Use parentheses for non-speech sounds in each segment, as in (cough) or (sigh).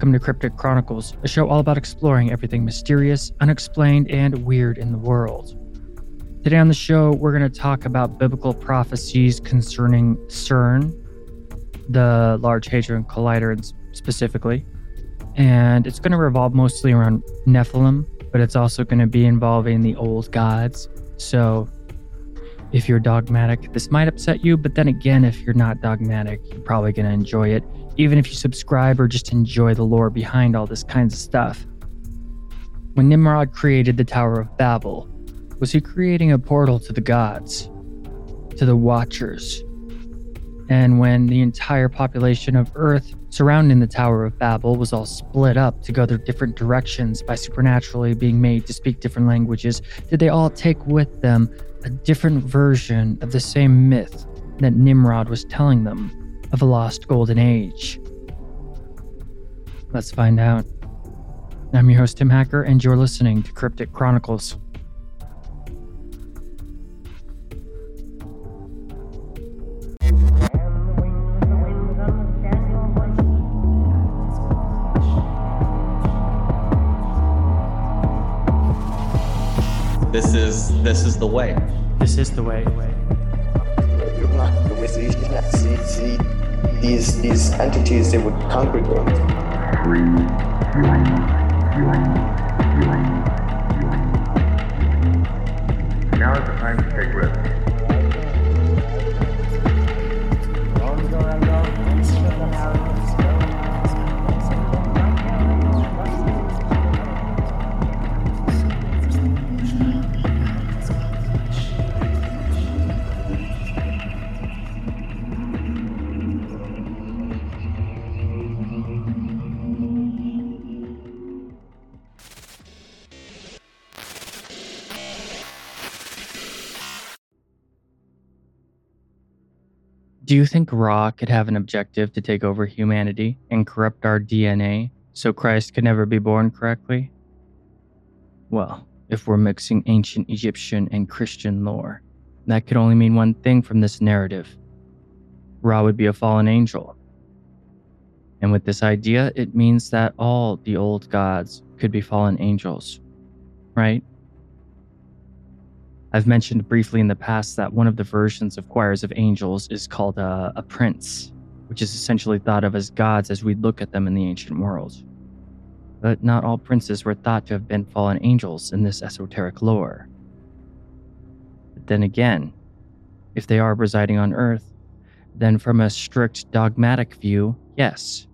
Welcome to Cryptic Chronicles, a show all about exploring everything mysterious, unexplained, and weird in the world. Today on the show, we're going to talk about biblical prophecies concerning CERN, the Large Hadron Collider specifically, and it's going to revolve mostly around Nephilim, but it's also going to be involving the old gods. So if you're dogmatic, this might upset you, but then again, if you're not dogmatic, you're probably going to enjoy it, even if you subscribe or just enjoy the lore behind all this kinds of stuff. When Nimrod created the Tower of Babel, was he creating a portal to the gods, to the Watchers? And when the entire population of Earth surrounding the Tower of Babel was all split up to go their different directions by supernaturally being made to speak different languages, did they all take with them a different version of the same myth that Nimrod was telling them of a lost golden age. Let's find out. I'm your host, Tim Hacker, and you're listening to Cryptic Chronicles. This is this is the way. This is the way. These these entities they would congregate. Now is the time to take risks. Do you think Ra could have an objective to take over humanity and corrupt our DNA so Christ could never be born correctly? Well, if we're mixing ancient Egyptian and Christian lore, that could only mean one thing from this narrative Ra would be a fallen angel. And with this idea, it means that all the old gods could be fallen angels, right? I've mentioned briefly in the past that one of the versions of choirs of angels is called a, a prince, which is essentially thought of as gods as we look at them in the ancient world. But not all princes were thought to have been fallen angels in this esoteric lore. But then again, if they are residing on Earth, then from a strict dogmatic view, yes,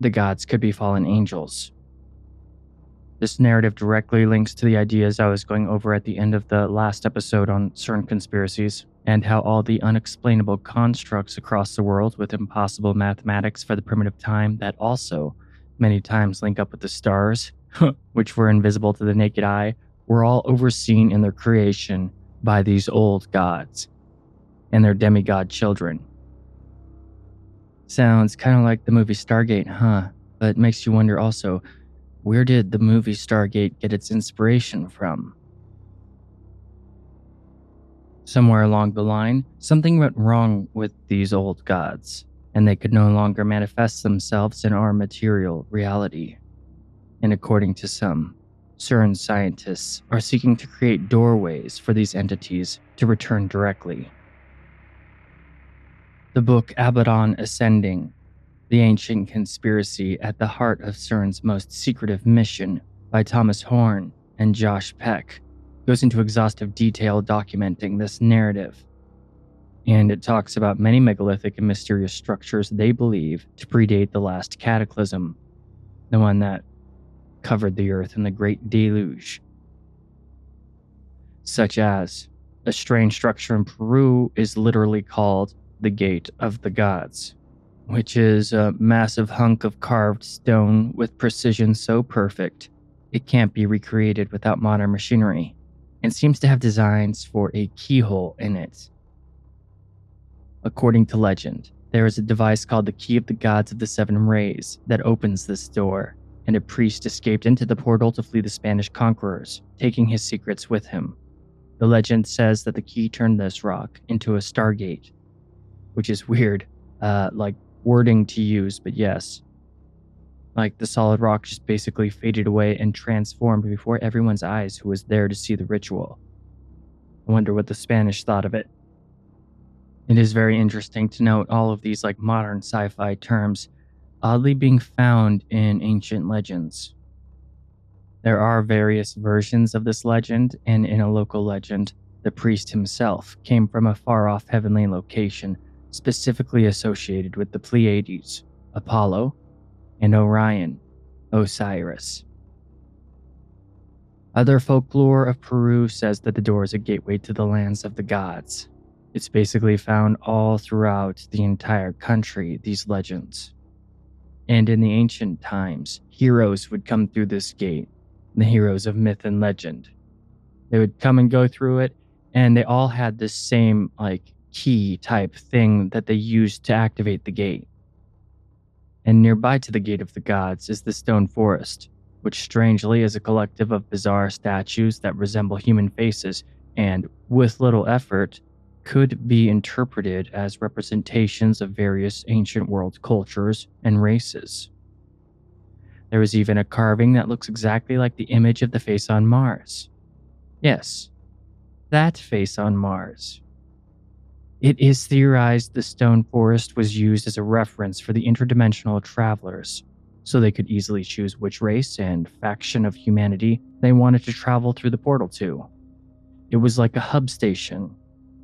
the gods could be fallen angels. This narrative directly links to the ideas I was going over at the end of the last episode on certain conspiracies, and how all the unexplainable constructs across the world with impossible mathematics for the primitive time that also many times link up with the stars, (laughs) which were invisible to the naked eye, were all overseen in their creation by these old gods and their demigod children. Sounds kind of like the movie Stargate, huh? But it makes you wonder also where did the movie Stargate get its inspiration from? Somewhere along the line, something went wrong with these old gods, and they could no longer manifest themselves in our material reality. And according to some, CERN scientists are seeking to create doorways for these entities to return directly. The book Abaddon Ascending the Ancient Conspiracy at the Heart of CERN's Most Secretive Mission by Thomas Horn and Josh Peck goes into exhaustive detail documenting this narrative. And it talks about many megalithic and mysterious structures they believe to predate the last cataclysm, the one that covered the earth in the Great Deluge. Such as a strange structure in Peru is literally called the Gate of the Gods which is a massive hunk of carved stone with precision so perfect it can't be recreated without modern machinery, and seems to have designs for a keyhole in it. According to legend, there is a device called the Key of the Gods of the Seven Rays that opens this door, and a priest escaped into the portal to flee the Spanish conquerors, taking his secrets with him. The legend says that the key turned this rock into a stargate, which is weird. Uh, like wording to use, but yes. Like the solid rock just basically faded away and transformed before everyone's eyes who was there to see the ritual. I wonder what the Spanish thought of it. It is very interesting to note all of these like modern sci-fi terms oddly being found in ancient legends. There are various versions of this legend, and in a local legend, the priest himself came from a far off heavenly location specifically associated with the Pleiades, Apollo, and Orion, Osiris. Other folklore of Peru says that the door is a gateway to the lands of the gods. It's basically found all throughout the entire country, these legends. And in the ancient times, heroes would come through this gate, the heroes of myth and legend. They would come and go through it, and they all had this same, like, key type thing that they used to activate the gate. And nearby to the Gate of the Gods is the Stone Forest, which strangely is a collective of bizarre statues that resemble human faces and, with little effort, could be interpreted as representations of various ancient world cultures and races. There is even a carving that looks exactly like the image of the face on Mars. Yes, that face on Mars. It is theorized the stone forest was used as a reference for the interdimensional travelers, so they could easily choose which race and faction of humanity they wanted to travel through the portal to. It was like a hub station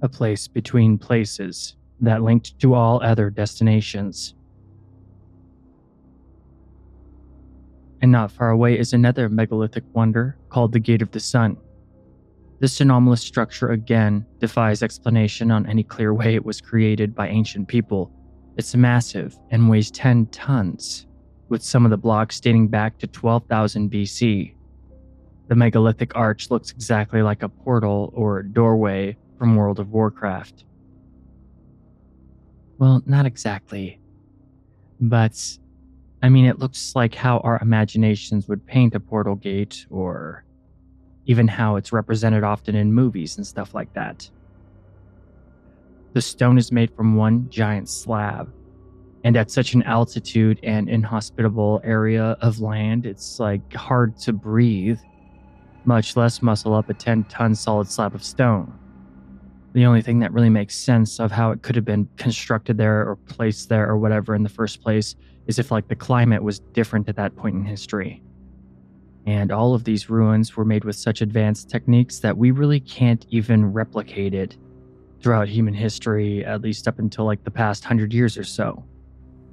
a place between places that linked to all other destinations. And not far away is another megalithic wonder called the Gate of the Sun. This anomalous structure again defies explanation on any clear way it was created by ancient people. It's massive and weighs 10 tons, with some of the blocks dating back to 12,000 BC. The megalithic arch looks exactly like a portal or doorway from World of Warcraft. Well, not exactly. But, I mean, it looks like how our imaginations would paint a portal gate, or even how it's represented often in movies and stuff like that. The stone is made from one giant slab, and at such an altitude and inhospitable area of land, it's like hard to breathe, much less muscle up a 10 ton solid slab of stone. The only thing that really makes sense of how it could have been constructed there or placed there or whatever in the first place is if like the climate was different at that point in history. And all of these ruins were made with such advanced techniques that we really can't even replicate it throughout human history, at least up until like the past hundred years or so.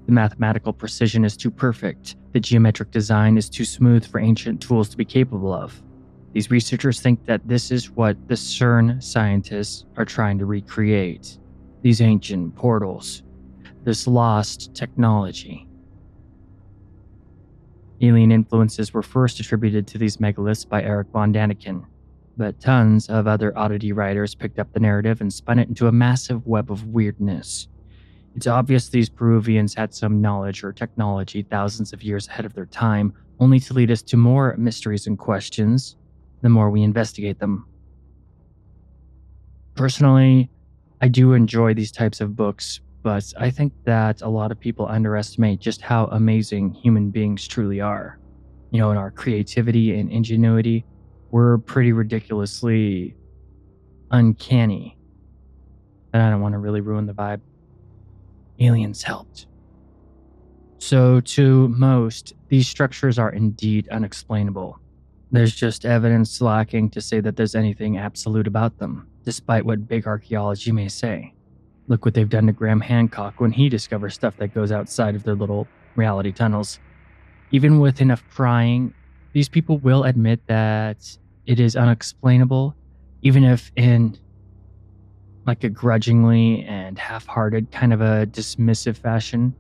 The mathematical precision is too perfect, the geometric design is too smooth for ancient tools to be capable of. These researchers think that this is what the CERN scientists are trying to recreate these ancient portals, this lost technology. Alien influences were first attributed to these megaliths by Eric von Daniken, but tons of other oddity writers picked up the narrative and spun it into a massive web of weirdness. It's obvious these Peruvians had some knowledge or technology thousands of years ahead of their time, only to lead us to more mysteries and questions the more we investigate them. Personally, I do enjoy these types of books, but I think that a lot of people underestimate just how amazing human beings truly are. You know, in our creativity and ingenuity, we're pretty ridiculously uncanny. And I don't want to really ruin the vibe. Aliens helped. So, to most, these structures are indeed unexplainable. There's just evidence lacking to say that there's anything absolute about them, despite what big archaeology may say. Look what they've done to Graham Hancock when he discovers stuff that goes outside of their little reality tunnels. Even with enough prying, these people will admit that it is unexplainable, even if in like a grudgingly and half-hearted kind of a dismissive fashion.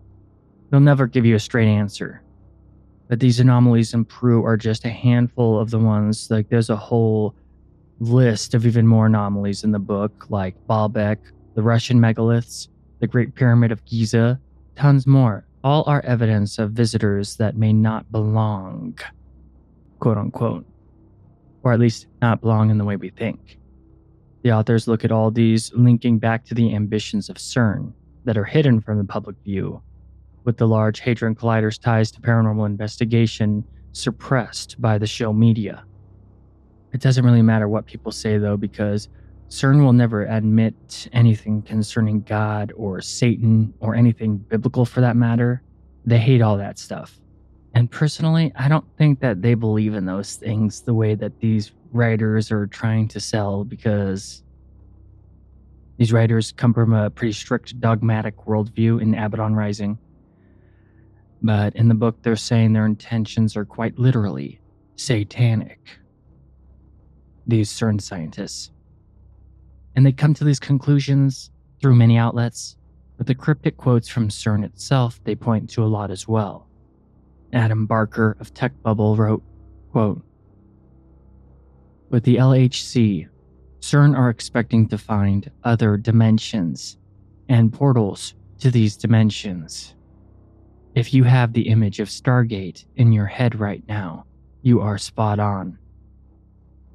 They'll never give you a straight answer but these anomalies in Peru are just a handful of the ones. Like there's a whole list of even more anomalies in the book, like Baalbek, the Russian megaliths, the Great Pyramid of Giza, tons more. All are evidence of visitors that may not belong, quote unquote, or at least not belong in the way we think. The authors look at all these linking back to the ambitions of CERN that are hidden from the public view with the Large Hadron Collider's ties to paranormal investigation suppressed by the show media. It doesn't really matter what people say, though, because CERN will never admit anything concerning God or Satan or anything biblical for that matter. They hate all that stuff. And personally, I don't think that they believe in those things the way that these writers are trying to sell because these writers come from a pretty strict dogmatic worldview in Abaddon Rising. But in the book, they're saying their intentions are quite literally satanic. These CERN scientists. And they come to these conclusions through many outlets, but the cryptic quotes from CERN itself they point to a lot as well. Adam Barker of Tech Bubble wrote, quote, With the LHC, CERN are expecting to find other dimensions and portals to these dimensions. If you have the image of Stargate in your head right now, you are spot on.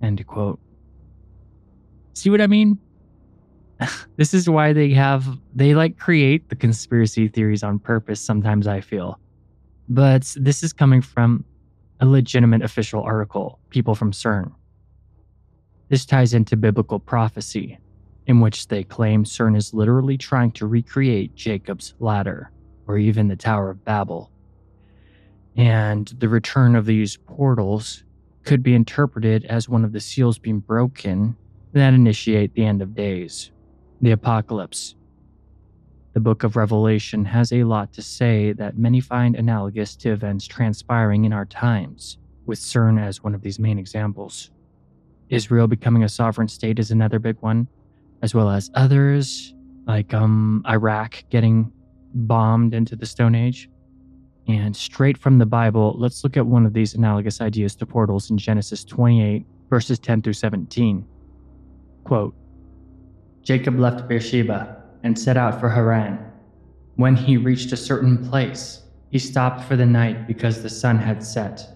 End quote. See what I mean? (laughs) this is why they have, they like create the conspiracy theories on purpose, sometimes I feel. But this is coming from a legitimate official article, people from CERN. This ties into biblical prophecy, in which they claim CERN is literally trying to recreate Jacob's ladder or even the Tower of Babel. And the return of these portals could be interpreted as one of the seals being broken that initiate the end of days, the apocalypse. The book of Revelation has a lot to say that many find analogous to events transpiring in our times, with CERN as one of these main examples. Israel becoming a sovereign state is another big one, as well as others like um, Iraq getting bombed into the Stone Age. And straight from the Bible, let's look at one of these analogous ideas to portals in Genesis 28, verses 10 through 17. Quote Jacob left Beersheba and set out for Haran. When he reached a certain place, he stopped for the night because the sun had set.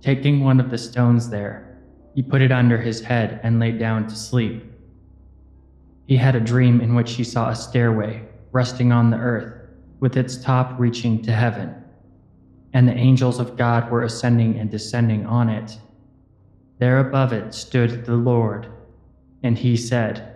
Taking one of the stones there, he put it under his head and lay down to sleep. He had a dream in which he saw a stairway resting on the earth, with its top reaching to heaven. And the angels of God were ascending and descending on it. There above it stood the Lord, and he said,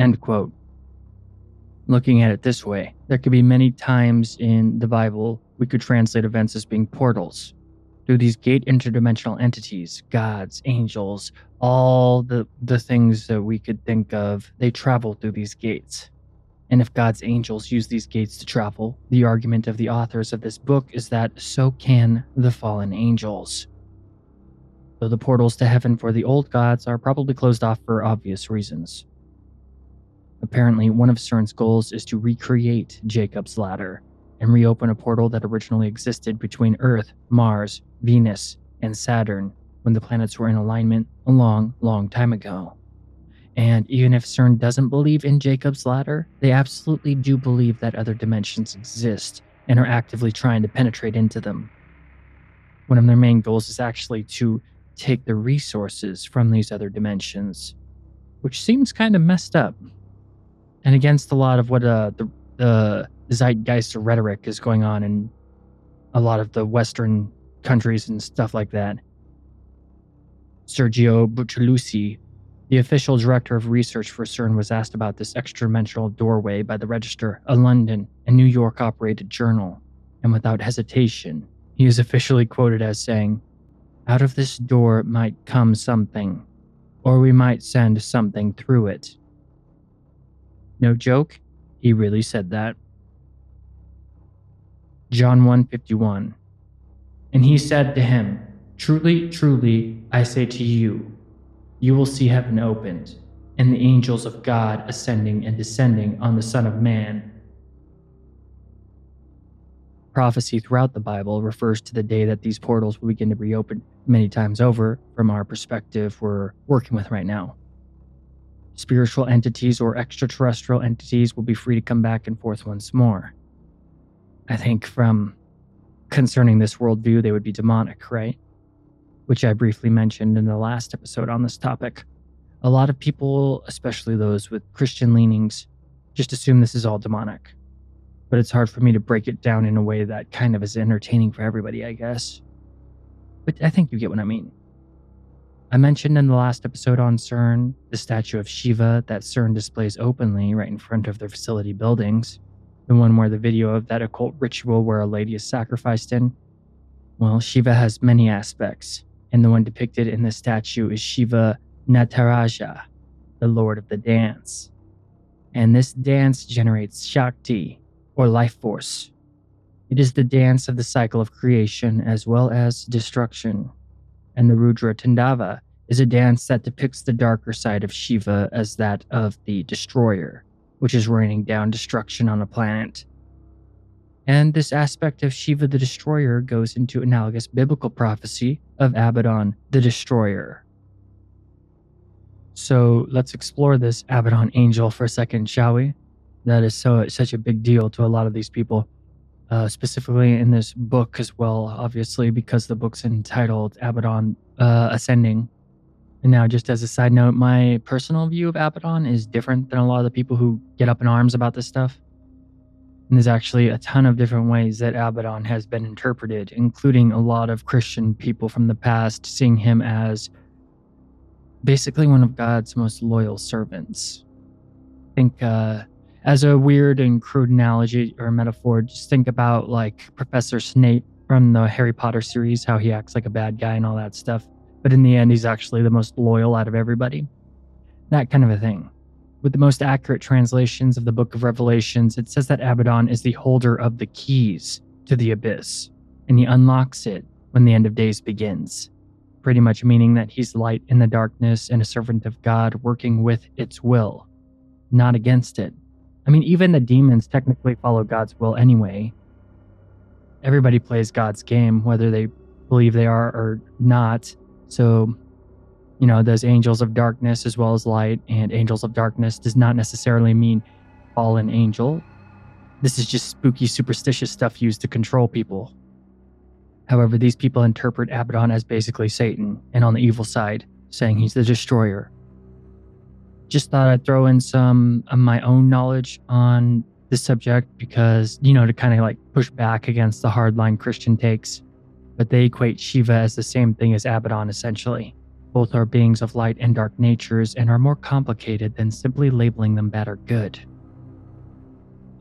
End quote. Looking at it this way, there could be many times in the Bible we could translate events as being portals, through these gate interdimensional entities, gods, angels, all the, the things that we could think of, they travel through these gates. And if God's angels use these gates to travel, the argument of the authors of this book is that so can the fallen angels. Though the portals to heaven for the old gods are probably closed off for obvious reasons. Apparently, one of CERN's goals is to recreate Jacob's ladder and reopen a portal that originally existed between Earth, Mars, Venus, and Saturn when the planets were in alignment a long, long time ago. And even if CERN doesn't believe in Jacob's ladder, they absolutely do believe that other dimensions exist and are actively trying to penetrate into them. One of their main goals is actually to take the resources from these other dimensions, which seems kind of messed up and against a lot of what uh, the, the zeitgeist or rhetoric is going on in a lot of the Western countries and stuff like that. Sergio Bertolucci The official director of research for CERN was asked about this extra-dimensional doorway by the Register, a London and New York operated journal, and without hesitation, he is officially quoted as saying, Out of this door might come something, or we might send something through it. No joke, he really said that. John 151 And he said to him, Truly, truly, I say to you, you will see heaven opened, and the angels of God ascending and descending on the Son of Man. Prophecy throughout the Bible refers to the day that these portals will begin to reopen many times over from our perspective we're working with right now. Spiritual entities or extraterrestrial entities will be free to come back and forth once more. I think from concerning this worldview, they would be demonic, right? which I briefly mentioned in the last episode on this topic. A lot of people, especially those with Christian leanings, just assume this is all demonic. But it's hard for me to break it down in a way that kind of is entertaining for everybody, I guess. But I think you get what I mean. I mentioned in the last episode on CERN the statue of Shiva that CERN displays openly right in front of their facility buildings. The one where the video of that occult ritual where a lady is sacrificed in. Well, Shiva has many aspects, and the one depicted in the statue is Shiva Nataraja, the lord of the dance. And this dance generates Shakti, or life force. It is the dance of the cycle of creation as well as destruction. And the Rudra Tandava is a dance that depicts the darker side of Shiva as that of the destroyer, which is raining down destruction on a planet and this aspect of Shiva the Destroyer goes into analogous biblical prophecy of Abaddon the Destroyer. So let's explore this Abaddon angel for a second, shall we? That is so such a big deal to a lot of these people, uh, specifically in this book as well. Obviously, because the book's entitled Abaddon uh, Ascending. And now, just as a side note, my personal view of Abaddon is different than a lot of the people who get up in arms about this stuff. And there's actually a ton of different ways that Abaddon has been interpreted, including a lot of Christian people from the past seeing him as basically one of God's most loyal servants. I think, uh, as a weird and crude analogy or metaphor, just think about like Professor Snape from the Harry Potter series, how he acts like a bad guy and all that stuff. But in the end, he's actually the most loyal out of everybody. That kind of a thing. With the most accurate translations of the book of Revelations, it says that Abaddon is the holder of the keys to the abyss, and he unlocks it when the end of days begins. Pretty much meaning that he's light in the darkness and a servant of God working with its will, not against it. I mean, even the demons technically follow God's will anyway. Everybody plays God's game, whether they believe they are or not. So you know, those angels of darkness as well as light, and angels of darkness does not necessarily mean fallen angel. This is just spooky, superstitious stuff used to control people. However, these people interpret Abaddon as basically Satan and on the evil side, saying he's the destroyer. Just thought I'd throw in some of my own knowledge on this subject because, you know, to kind of like push back against the hardline Christian takes. But they equate Shiva as the same thing as Abaddon essentially. Both are beings of light and dark natures and are more complicated than simply labeling them bad or good.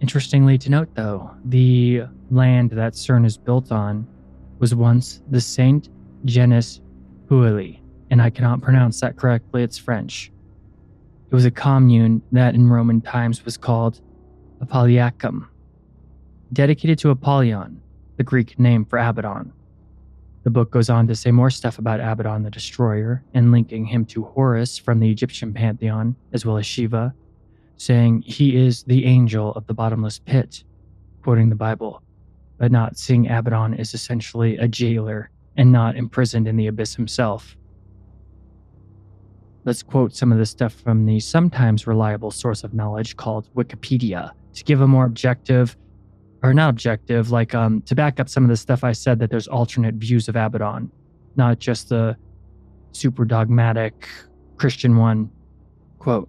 Interestingly to note, though, the land that CERN is built on was once the Saint Genus Puili, and I cannot pronounce that correctly, it's French. It was a commune that in Roman times was called Apolliacum, dedicated to Apollyon, the Greek name for Abaddon. The book goes on to say more stuff about Abaddon the Destroyer and linking him to Horus from the Egyptian pantheon, as well as Shiva, saying he is the angel of the bottomless pit, quoting the Bible, but not seeing Abaddon as essentially a jailer and not imprisoned in the abyss himself. Let's quote some of the stuff from the sometimes reliable source of knowledge called Wikipedia to give a more objective or not objective, like um, to back up some of the stuff I said that there's alternate views of Abaddon, not just the super dogmatic Christian one. Quote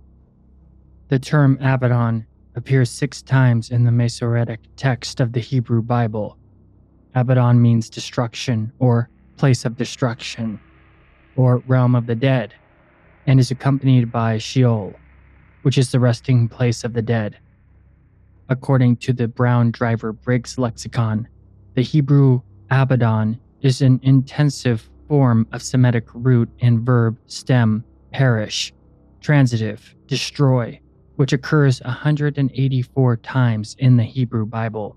The term Abaddon appears six times in the Masoretic text of the Hebrew Bible. Abaddon means destruction or place of destruction or realm of the dead. And is accompanied by Sheol, which is the resting place of the dead. According to the Brown Driver Briggs lexicon, the Hebrew Abaddon is an intensive form of Semitic root and verb stem, perish, transitive, destroy, which occurs 184 times in the Hebrew Bible.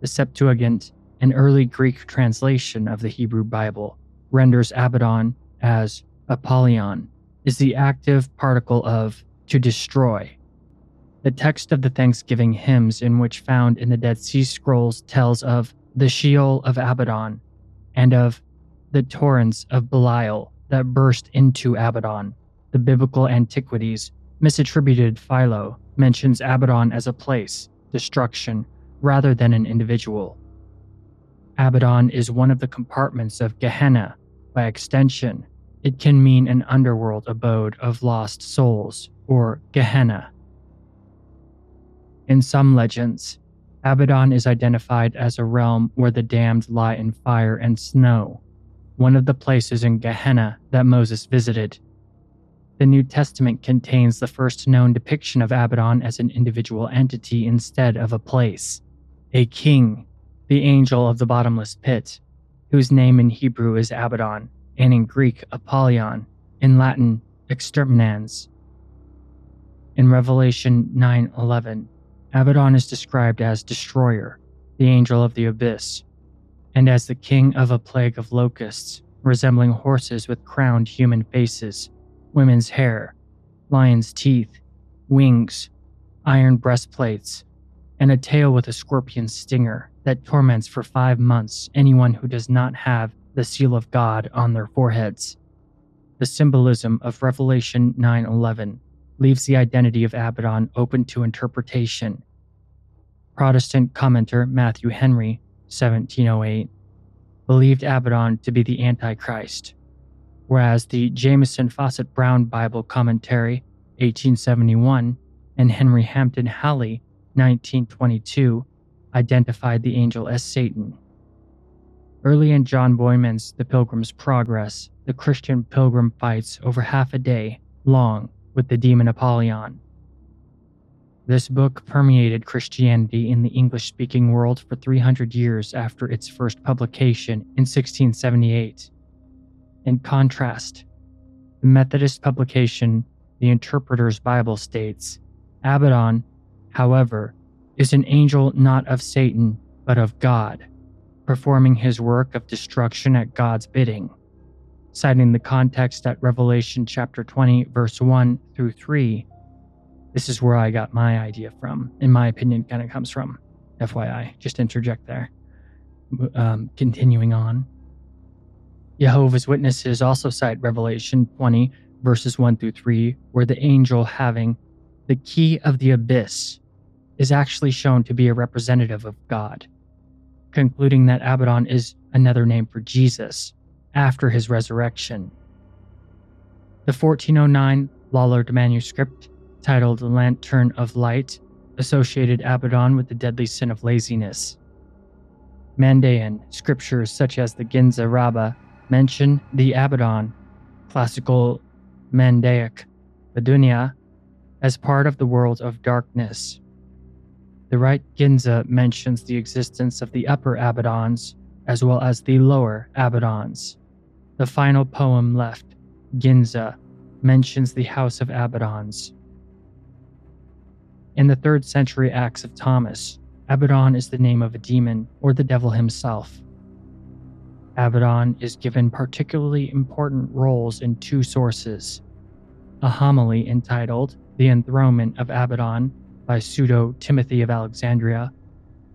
The Septuagint, an early Greek translation of the Hebrew Bible, renders Abaddon as Apollyon, is the active particle of to destroy. The text of the Thanksgiving hymns, in which found in the Dead Sea Scrolls, tells of the Sheol of Abaddon and of the torrents of Belial that burst into Abaddon. The biblical antiquities, misattributed Philo, mentions Abaddon as a place, destruction, rather than an individual. Abaddon is one of the compartments of Gehenna. By extension, it can mean an underworld abode of lost souls, or Gehenna. In some legends, Abaddon is identified as a realm where the damned lie in fire and snow, one of the places in Gehenna that Moses visited. The New Testament contains the first known depiction of Abaddon as an individual entity instead of a place. A king, the angel of the bottomless pit, whose name in Hebrew is Abaddon, and in Greek Apollyon, in Latin Exterminans. In Revelation 9:11, Abaddon is described as destroyer, the angel of the abyss, and as the king of a plague of locusts, resembling horses with crowned human faces, women's hair, lions' teeth, wings, iron breastplates, and a tail with a scorpion stinger that torments for five months anyone who does not have the seal of God on their foreheads. The symbolism of Revelation 9:11 leaves the identity of Abaddon open to interpretation. Protestant commentator Matthew Henry, 1708, believed Abaddon to be the Antichrist, whereas the Jamieson Fausset Brown Bible Commentary, 1871, and Henry Hampton Halley, 1922, identified the angel as Satan. Early in John Bunyan's The Pilgrim's Progress, the Christian pilgrim fights over half a day long with the demon Apollyon. This book permeated Christianity in the English speaking world for 300 years after its first publication in 1678. In contrast, the Methodist publication, The Interpreter's Bible, states Abaddon, however, is an angel not of Satan, but of God performing his work of destruction at God's bidding. Citing the context at Revelation chapter 20, verse 1 through 3, this is where I got my idea from. In my opinion, kind of comes from. FYI, just interject there. Um, continuing on. Jehovah's Witnesses also cite Revelation 20, verses 1 through 3, where the angel having the key of the abyss is actually shown to be a representative of God concluding that Abaddon is another name for Jesus after his resurrection. The 1409 Lollard manuscript, titled Lantern of Light, associated Abaddon with the deadly sin of laziness. Mandaean scriptures such as the Ginza Rabbah mention the Abaddon, classical Mandaic, the Dunya, as part of the world of darkness. The right Ginza mentions the existence of the upper Abaddons as well as the lower Abaddons. The final poem left, Ginza, mentions the House of Abaddons. In the 3rd century Acts of Thomas, Abaddon is the name of a demon or the devil himself. Abaddon is given particularly important roles in two sources a homily entitled The Enthronement of Abaddon by pseudo Timothy of Alexandria,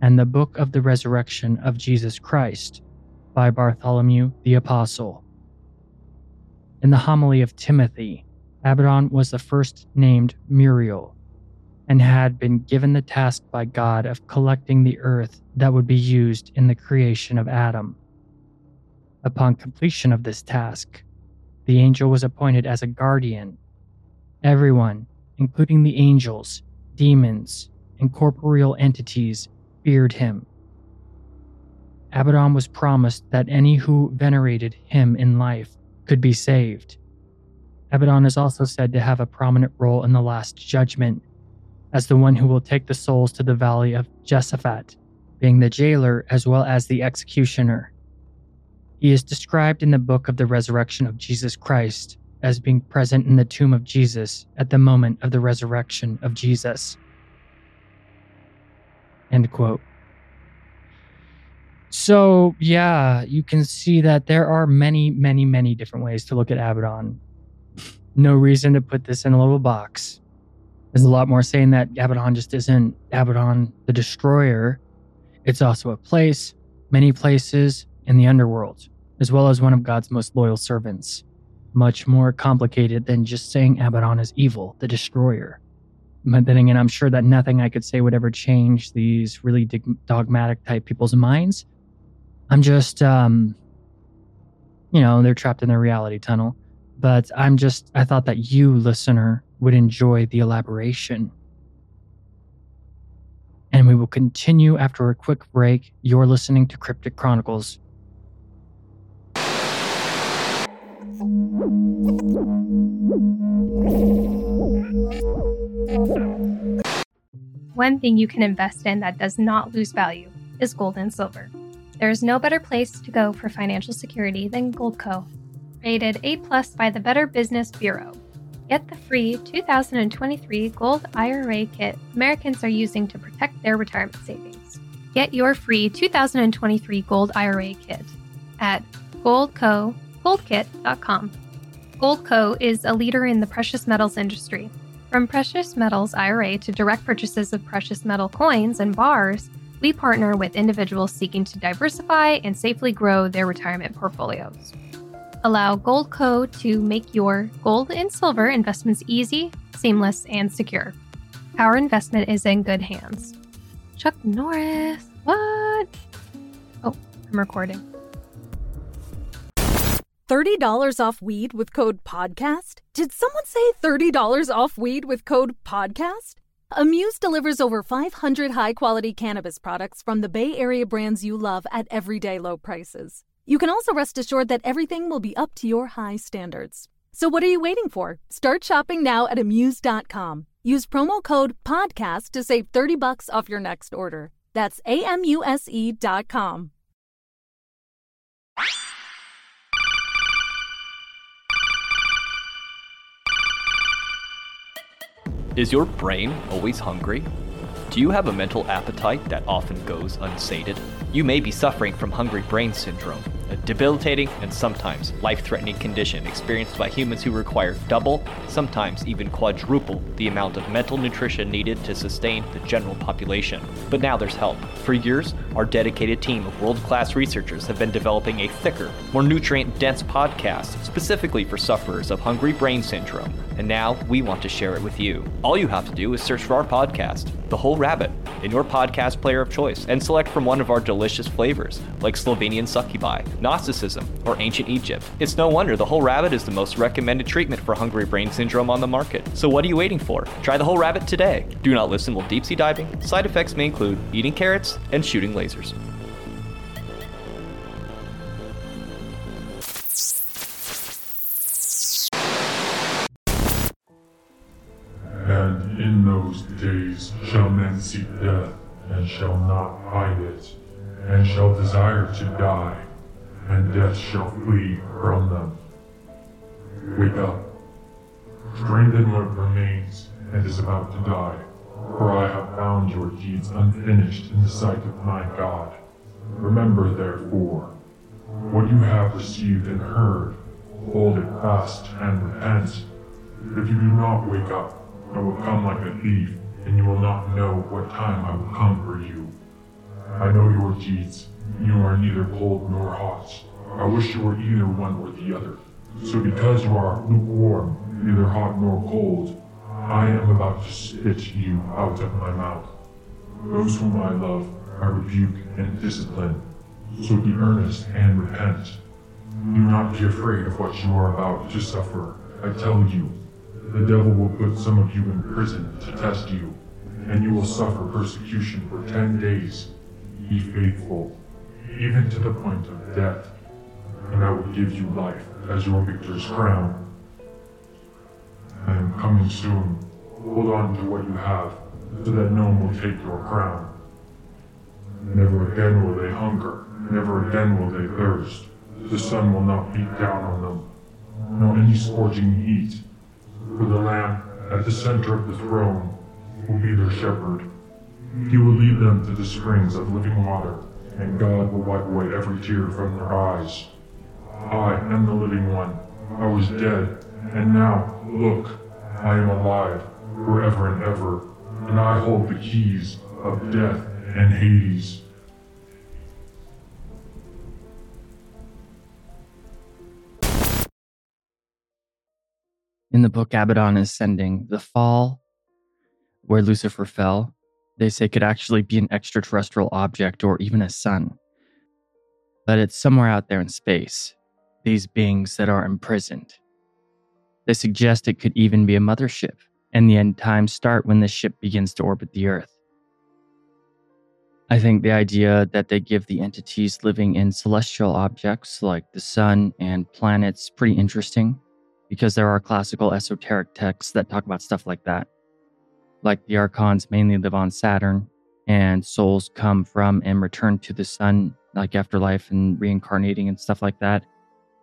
and the Book of the Resurrection of Jesus Christ by Bartholomew the Apostle. In the homily of Timothy, Abaddon was the first named Muriel and had been given the task by God of collecting the earth that would be used in the creation of Adam. Upon completion of this task, the angel was appointed as a guardian. Everyone, including the angels, demons, and corporeal entities feared him. Abaddon was promised that any who venerated him in life could be saved. Abaddon is also said to have a prominent role in the Last Judgment as the one who will take the souls to the valley of Josaphat, being the jailer as well as the executioner. He is described in the book of the resurrection of Jesus Christ as being present in the tomb of Jesus at the moment of the resurrection of Jesus. End quote. So, yeah, you can see that there are many, many, many different ways to look at Abaddon. No reason to put this in a little box. There's a lot more saying that Abaddon just isn't Abaddon the Destroyer. It's also a place, many places in the underworld, as well as one of God's most loyal servants. Much more complicated than just saying Abaddon is evil, the Destroyer. But then again, I'm sure that nothing I could say would ever change these really dogmatic type people's minds. I'm just, um, you know, they're trapped in their reality tunnel. But I'm just, I thought that you, listener, would enjoy the elaboration. And we will continue after a quick break. You're listening to Cryptic Chronicles. One thing you can invest in that does not lose value is gold and silver. There is no better place to go for financial security than Goldco. Rated A plus by the Better Business Bureau. Get the free 2023 Gold IRA kit Americans are using to protect their retirement savings. Get your free 2023 Gold IRA kit at goldco.goldkit.com. Goldco is a leader in the precious metals industry. From precious metals IRA to direct purchases of precious metal coins and bars, we partner with individuals seeking to diversify and safely grow their retirement portfolios. Allow Goldco to make your gold and silver investments easy, seamless, and secure. Our investment is in good hands. Chuck Norris, what? Oh, I'm recording. $30 off weed with code PODCAST? Did someone say $30 off weed with code PODCAST? Amuse delivers over 500 high quality cannabis products from the Bay Area brands you love at everyday low prices. You can also rest assured that everything will be up to your high standards. So what are you waiting for? Start shopping now at amuse.com. Use promo code podcast to save 30 bucks off your next order. That's amuse.com. Is your brain always hungry? Do you have a mental appetite that often goes unsated? You may be suffering from hungry brain syndrome a debilitating and sometimes life threatening condition experienced by humans who require double, sometimes even quadruple, the amount of mental nutrition needed to sustain the general population. But now there's help. For years, our dedicated team of world class researchers have been developing a thicker, more nutrient dense podcast specifically for sufferers of hungry brain syndrome. And now we want to share it with you. All you have to do is search for our podcast, The Whole Rabbit, in your podcast player of choice and select from one of our delicious flavors, like Slovenian succubi, Gnosticism, or ancient Egypt. It's no wonder the whole rabbit is the most recommended treatment for hungry brain syndrome on the market. So what are you waiting for? Try the whole rabbit today. Do not listen while deep sea diving. Side effects may include eating carrots and shooting lasers. And in those days shall men seek death, and shall not hide it, and shall desire to die and death shall flee from them. Wake up, strengthen what remains and is about to die, for I have found your deeds unfinished in the sight of my God. Remember, therefore, what you have received and heard, hold it fast and repent. If you do not wake up, I will come like a thief, and you will not know what time I will come for you. I know your deeds you are neither cold nor hot. I wish you were either one or the other. So because you are lukewarm, neither hot nor cold, I am about to spit you out of my mouth. Those whom I love, I rebuke and discipline. So be earnest and repent. Do not be afraid of what you are about to suffer. I tell you, the devil will put some of you in prison to test you, and you will suffer persecution for ten days. Be faithful even to the point of death, and I will give you life as your victor's crown. I am coming soon. Hold on to what you have, so that no one will take your crown. Never again will they hunger, never again will they thirst. The sun will not beat down on them, nor any scorching heat. For the Lamb at the center of the throne will be their shepherd. He will lead them to the springs of living water, and God will wipe away every tear from their eyes. I am the living one. I was dead, and now, look, I am alive, forever and ever, and I hold the keys of death and Hades. In the book Abaddon Ascending, the fall where Lucifer fell, they say could actually be an extraterrestrial object or even a sun. But it's somewhere out there in space, these beings that are imprisoned. They suggest it could even be a mothership, and the end times start when this ship begins to orbit the Earth. I think the idea that they give the entities living in celestial objects like the sun and planets pretty interesting because there are classical esoteric texts that talk about stuff like that. Like the archons mainly live on Saturn, and souls come from and return to the sun, like afterlife and reincarnating and stuff like that,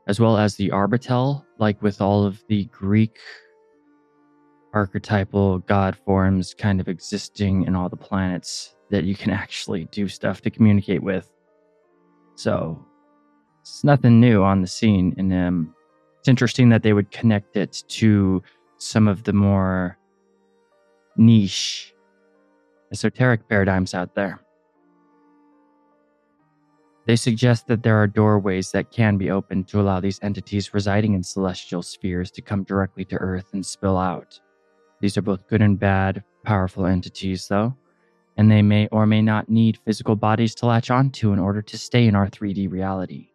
as well as the Arbatel, like with all of the Greek archetypal god forms kind of existing in all the planets that you can actually do stuff to communicate with. So it's nothing new on the scene, and um, it's interesting that they would connect it to some of the more niche esoteric paradigms out there. They suggest that there are doorways that can be opened to allow these entities residing in celestial spheres to come directly to Earth and spill out. These are both good and bad, powerful entities, though, and they may or may not need physical bodies to latch onto in order to stay in our 3D reality.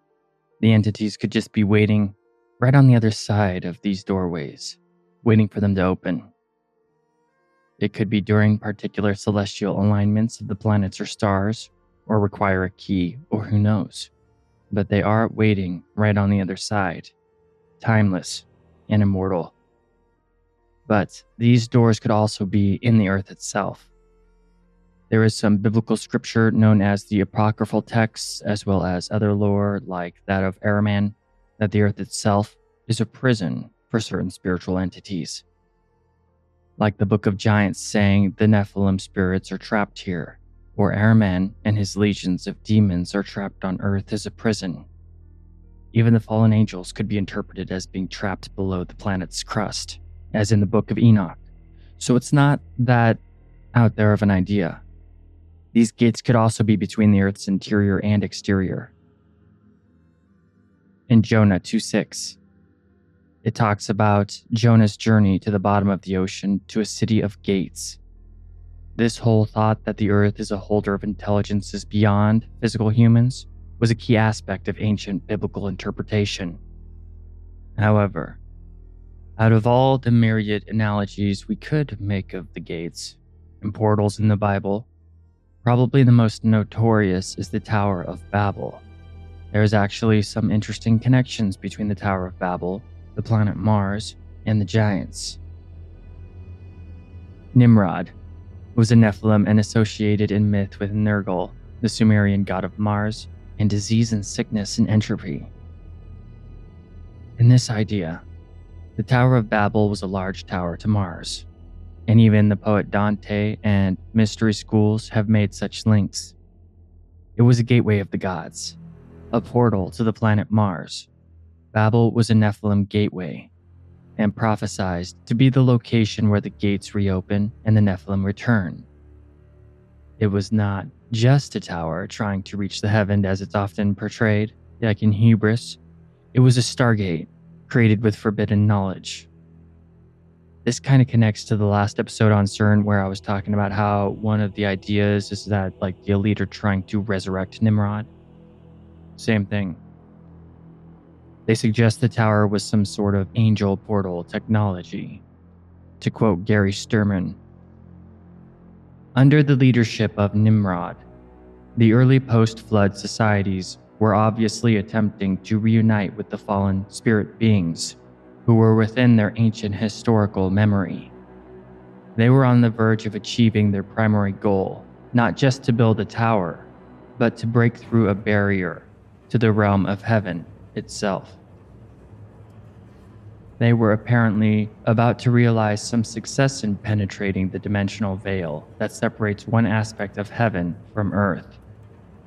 The entities could just be waiting right on the other side of these doorways, waiting for them to open. It could be during particular celestial alignments of the planets or stars, or require a key, or who knows. But they are waiting right on the other side, timeless and immortal. But these doors could also be in the earth itself. There is some biblical scripture known as the apocryphal texts, as well as other lore like that of Ahriman, that the earth itself is a prison for certain spiritual entities. Like the Book of Giants saying the Nephilim spirits are trapped here, or Ahriman and his legions of demons are trapped on earth as a prison. Even the fallen angels could be interpreted as being trapped below the planet's crust, as in the Book of Enoch. So it's not that out there of an idea. These gates could also be between the Earth's interior and exterior. In Jonah 2 6, it talks about Jonah's journey to the bottom of the ocean to a city of gates. This whole thought that the earth is a holder of intelligences beyond physical humans was a key aspect of ancient biblical interpretation. However, out of all the myriad analogies we could make of the gates and portals in the Bible, probably the most notorious is the Tower of Babel. There is actually some interesting connections between the Tower of Babel the planet Mars, and the giants. Nimrod was a Nephilim and associated in myth with Nergal, the Sumerian god of Mars, and disease and sickness and entropy. In this idea, the Tower of Babel was a large tower to Mars, and even the poet Dante and mystery schools have made such links. It was a gateway of the gods, a portal to the planet Mars, Babel was a Nephilim gateway and prophesied to be the location where the gates reopen and the Nephilim return. It was not just a tower trying to reach the heaven as it's often portrayed, like in Hubris. It was a stargate created with forbidden knowledge. This kind of connects to the last episode on CERN where I was talking about how one of the ideas is that like the elite are trying to resurrect Nimrod. Same thing. They suggest the tower was some sort of angel portal technology. To quote Gary Stearman Under the leadership of Nimrod, the early post flood societies were obviously attempting to reunite with the fallen spirit beings who were within their ancient historical memory. They were on the verge of achieving their primary goal, not just to build a tower, but to break through a barrier to the realm of heaven itself. They were apparently about to realize some success in penetrating the dimensional veil that separates one aspect of heaven from earth.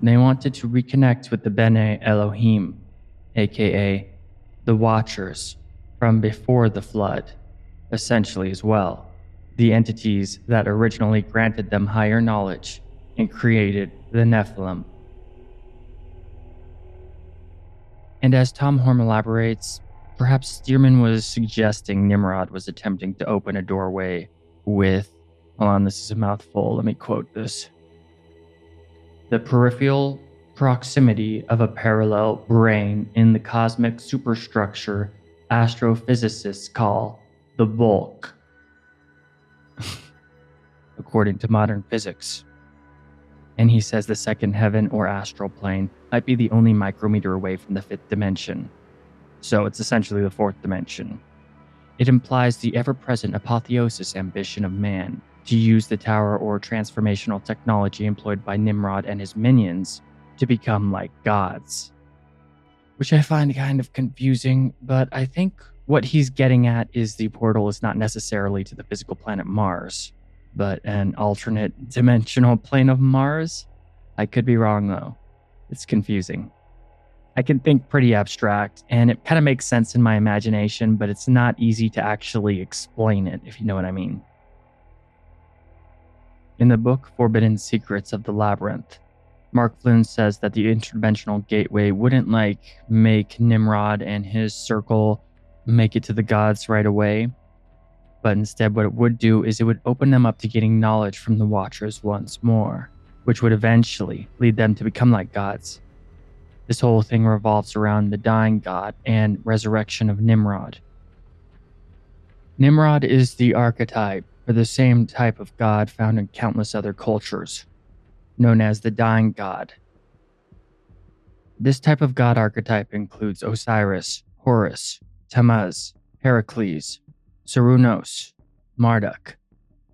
They wanted to reconnect with the Bene Elohim, aka the Watchers, from before the flood, essentially as well, the entities that originally granted them higher knowledge and created the Nephilim. And as Tom Horn elaborates, perhaps Stearman was suggesting Nimrod was attempting to open a doorway with, hold on, this is a mouthful, let me quote this. The peripheral proximity of a parallel brane in the cosmic superstructure astrophysicists call the bulk, (laughs) according to modern physics. And he says the second heaven or astral plane might be the only micrometer away from the fifth dimension. So it's essentially the fourth dimension. It implies the ever present apotheosis ambition of man to use the tower or transformational technology employed by Nimrod and his minions to become like gods. Which I find kind of confusing, but I think what he's getting at is the portal is not necessarily to the physical planet Mars, but an alternate dimensional plane of Mars. I could be wrong though. It's confusing. I can think pretty abstract and it kind of makes sense in my imagination, but it's not easy to actually explain it, if you know what I mean. In the book Forbidden Secrets of the Labyrinth, Mark Flynn says that the interdimensional gateway wouldn't like make Nimrod and his circle make it to the gods right away, but instead, what it would do is it would open them up to getting knowledge from the Watchers once more, which would eventually lead them to become like gods. This whole thing revolves around the dying god and resurrection of Nimrod. Nimrod is the archetype for the same type of god found in countless other cultures, known as the dying god. This type of god archetype includes Osiris, Horus, Tammuz, Heracles, Cernunnos, Marduk,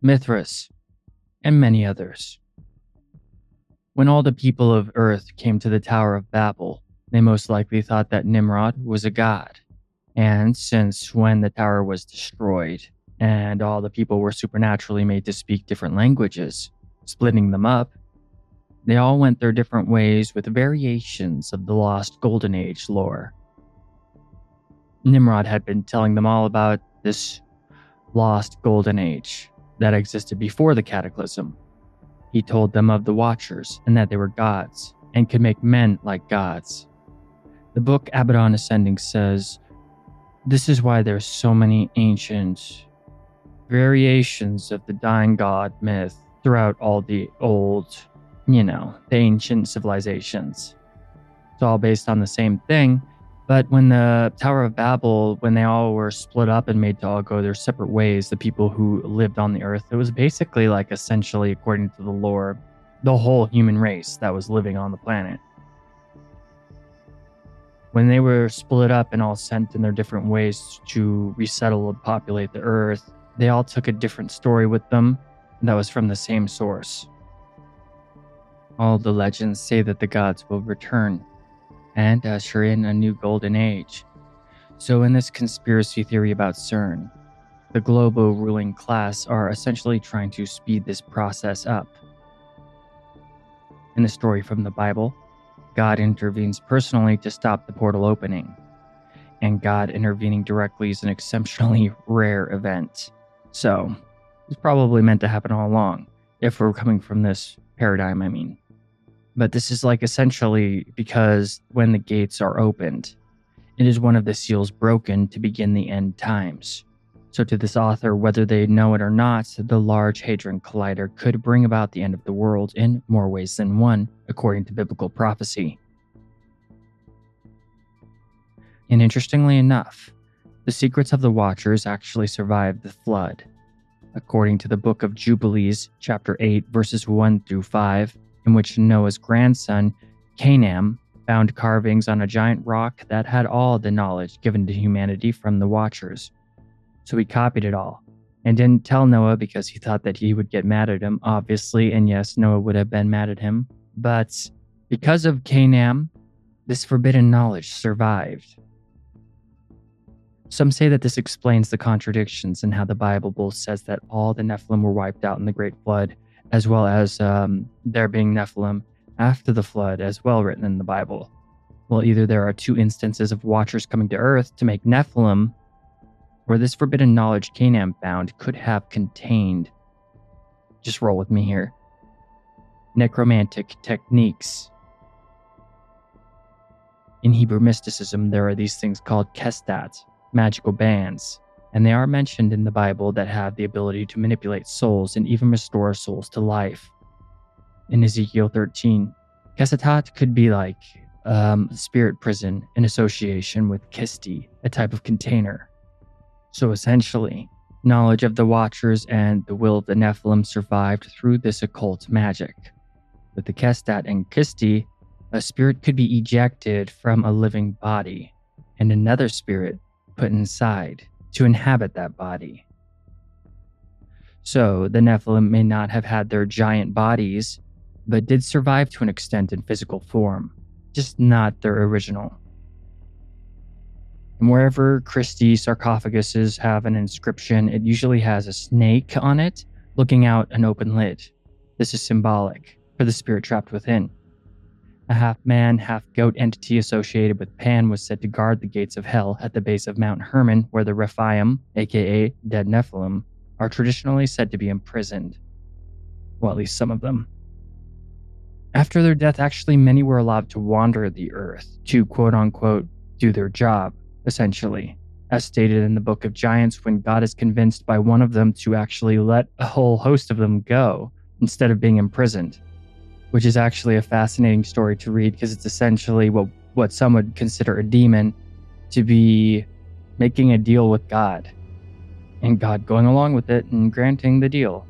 Mithras, and many others. When all the people of Earth came to the Tower of Babel, they most likely thought that Nimrod was a god. And since when the tower was destroyed, and all the people were supernaturally made to speak different languages, splitting them up, they all went their different ways with variations of the lost Golden Age lore. Nimrod had been telling them all about this lost golden age that existed before the cataclysm. He told them of the Watchers and that they were gods and could make men like gods. The book Abaddon Ascending says this is why there's so many ancient variations of the dying god myth throughout all the old, you know, the ancient civilizations. It's all based on the same thing, but when the Tower of Babel, when they all were split up and made to all go their separate ways, the people who lived on the earth, it was basically like essentially, according to the lore, the whole human race that was living on the planet. When they were split up and all sent in their different ways to resettle and populate the earth, they all took a different story with them that was from the same source. All the legends say that the gods will return and usher in a new golden age. So, in this conspiracy theory about CERN, the global ruling class are essentially trying to speed this process up. In the story from the Bible, God intervenes personally to stop the portal opening, and God intervening directly is an exceptionally (laughs) rare event. So, it's probably meant to happen all along, if we're coming from this paradigm, I mean. But this is like essentially because when the gates are opened, it is one of the seals broken to begin the end times. So, to this author, whether they know it or not, the Large Hadron Collider could bring about the end of the world in more ways than one, according to biblical prophecy. And interestingly enough, the secrets of the Watchers actually survived the flood. According to the book of Jubilees, chapter 8, verses 1 through 5, in which Noah's grandson, Canaan, found carvings on a giant rock that had all the knowledge given to humanity from the Watchers. So he copied it all and didn't tell Noah because he thought that he would get mad at him, obviously. And yes, Noah would have been mad at him. But because of Canaan, this forbidden knowledge survived. Some say that this explains the contradictions in how the Bible says that all the Nephilim were wiped out in the Great Flood, as well as um, there being Nephilim after the flood, as well written in the Bible. Well, either there are two instances of watchers coming to Earth to make Nephilim, or this forbidden knowledge Canaan found could have contained. Just roll with me here. Necromantic techniques. In Hebrew mysticism, there are these things called kestat, magical bands, and they are mentioned in the Bible that have the ability to manipulate souls and even restore souls to life. In Ezekiel 13, Kesatat could be like um, spirit prison in association with Kisti, a type of container. So essentially, knowledge of the Watchers and the will of the Nephilim survived through this occult magic. With the Kestat and Kisti, a spirit could be ejected from a living body, and another spirit put inside to inhabit that body. So the Nephilim may not have had their giant bodies, but did survive to an extent in physical form, just not their original. And wherever Christie sarcophaguses have an inscription, it usually has a snake on it looking out an open lid. This is symbolic for the spirit trapped within. A half man, half goat entity associated with Pan was said to guard the gates of hell at the base of Mount Hermon, where the Rephaim, aka dead Nephilim, are traditionally said to be imprisoned. Well, at least some of them. After their death, actually, many were allowed to wander the earth to quote unquote do their job, essentially. As stated in the Book of Giants, when God is convinced by one of them to actually let a whole host of them go instead of being imprisoned which is actually a fascinating story to read because it's essentially what, what some would consider a demon to be making a deal with God and God going along with it and granting the deal.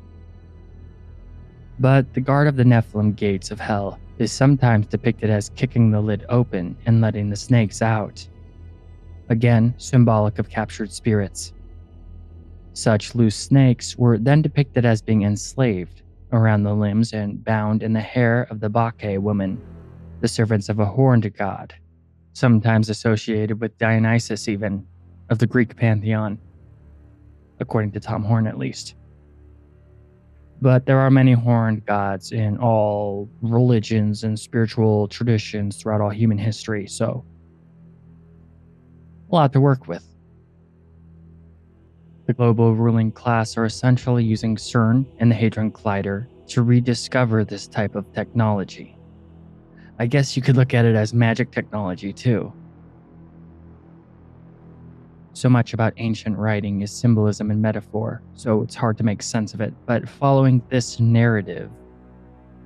But the guard of the Nephilim gates of hell is sometimes depicted as kicking the lid open and letting the snakes out. Again, symbolic of captured spirits. Such loose snakes were then depicted as being enslaved, around the limbs and bound in the hair of the Bacchae woman, the servants of a horned god, sometimes associated with Dionysus, even, of the Greek pantheon, according to Tom Horn at least. But there are many horned gods in all religions and spiritual traditions throughout all human history, so a lot to work with. The global ruling class are essentially using CERN and the Hadron Collider to rediscover this type of technology. I guess you could look at it as magic technology too. So much about ancient writing is symbolism and metaphor, so it's hard to make sense of it. But following this narrative,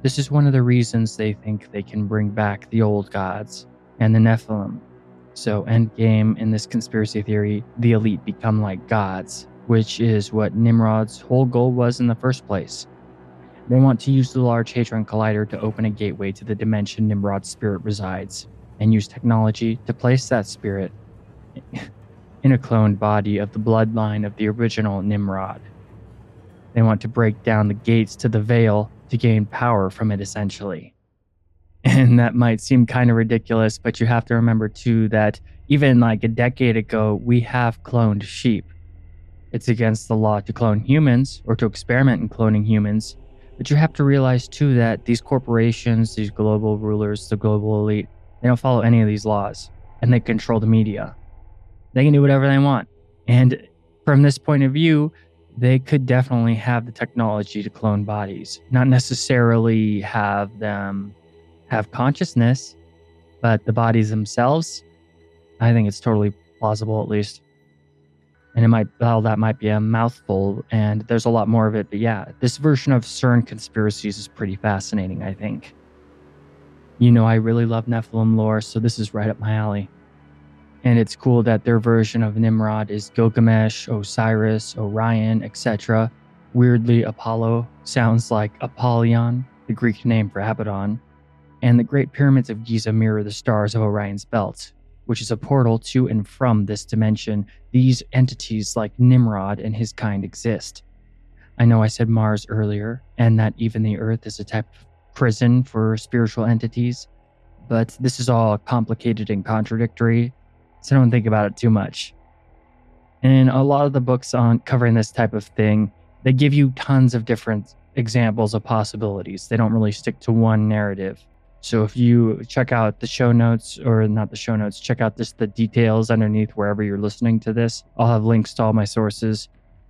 this is one of the reasons they think they can bring back the old gods and the Nephilim. So, endgame in this conspiracy theory, the elite become like gods, which is what Nimrod's whole goal was in the first place. They want to use the Large Hadron Collider to open a gateway to the dimension Nimrod's spirit resides, and use technology to place that spirit in a cloned body of the bloodline of the original Nimrod. They want to break down the gates to the veil to gain power from it, essentially. And that might seem kind of ridiculous, but you have to remember too that even like a decade ago, we have cloned sheep. It's against the law to clone humans or to experiment in cloning humans. But you have to realize too that these corporations, these global rulers, the global elite, they don't follow any of these laws and they control the media. They can do whatever they want. And from this point of view, they could definitely have the technology to clone bodies, not necessarily have them have consciousness, but the bodies themselves, I think it's totally plausible at least and it might well that might be a mouthful and there's a lot more of it but yeah this version of cern conspiracies is pretty fascinating i think. You know i really love nephilim lore so this is right up my alley. And it's cool that their version of nimrod is gilgamesh osiris orion etc weirdly apollo sounds like apollyon the greek name for abaddon. And the Great Pyramids of Giza mirror the stars of Orion's Belt, which is a portal to and from this dimension. These entities, like Nimrod and his kind, exist. I know I said Mars earlier, and that even the Earth is a type of prison for spiritual entities, but this is all complicated and contradictory, so don't think about it too much. In a lot of the books on covering this type of thing, they give you tons of different examples of possibilities. They don't really stick to one narrative. So if you check out the show notes, or not the show notes, check out just the details underneath wherever you're listening to this. I'll have links to all my sources.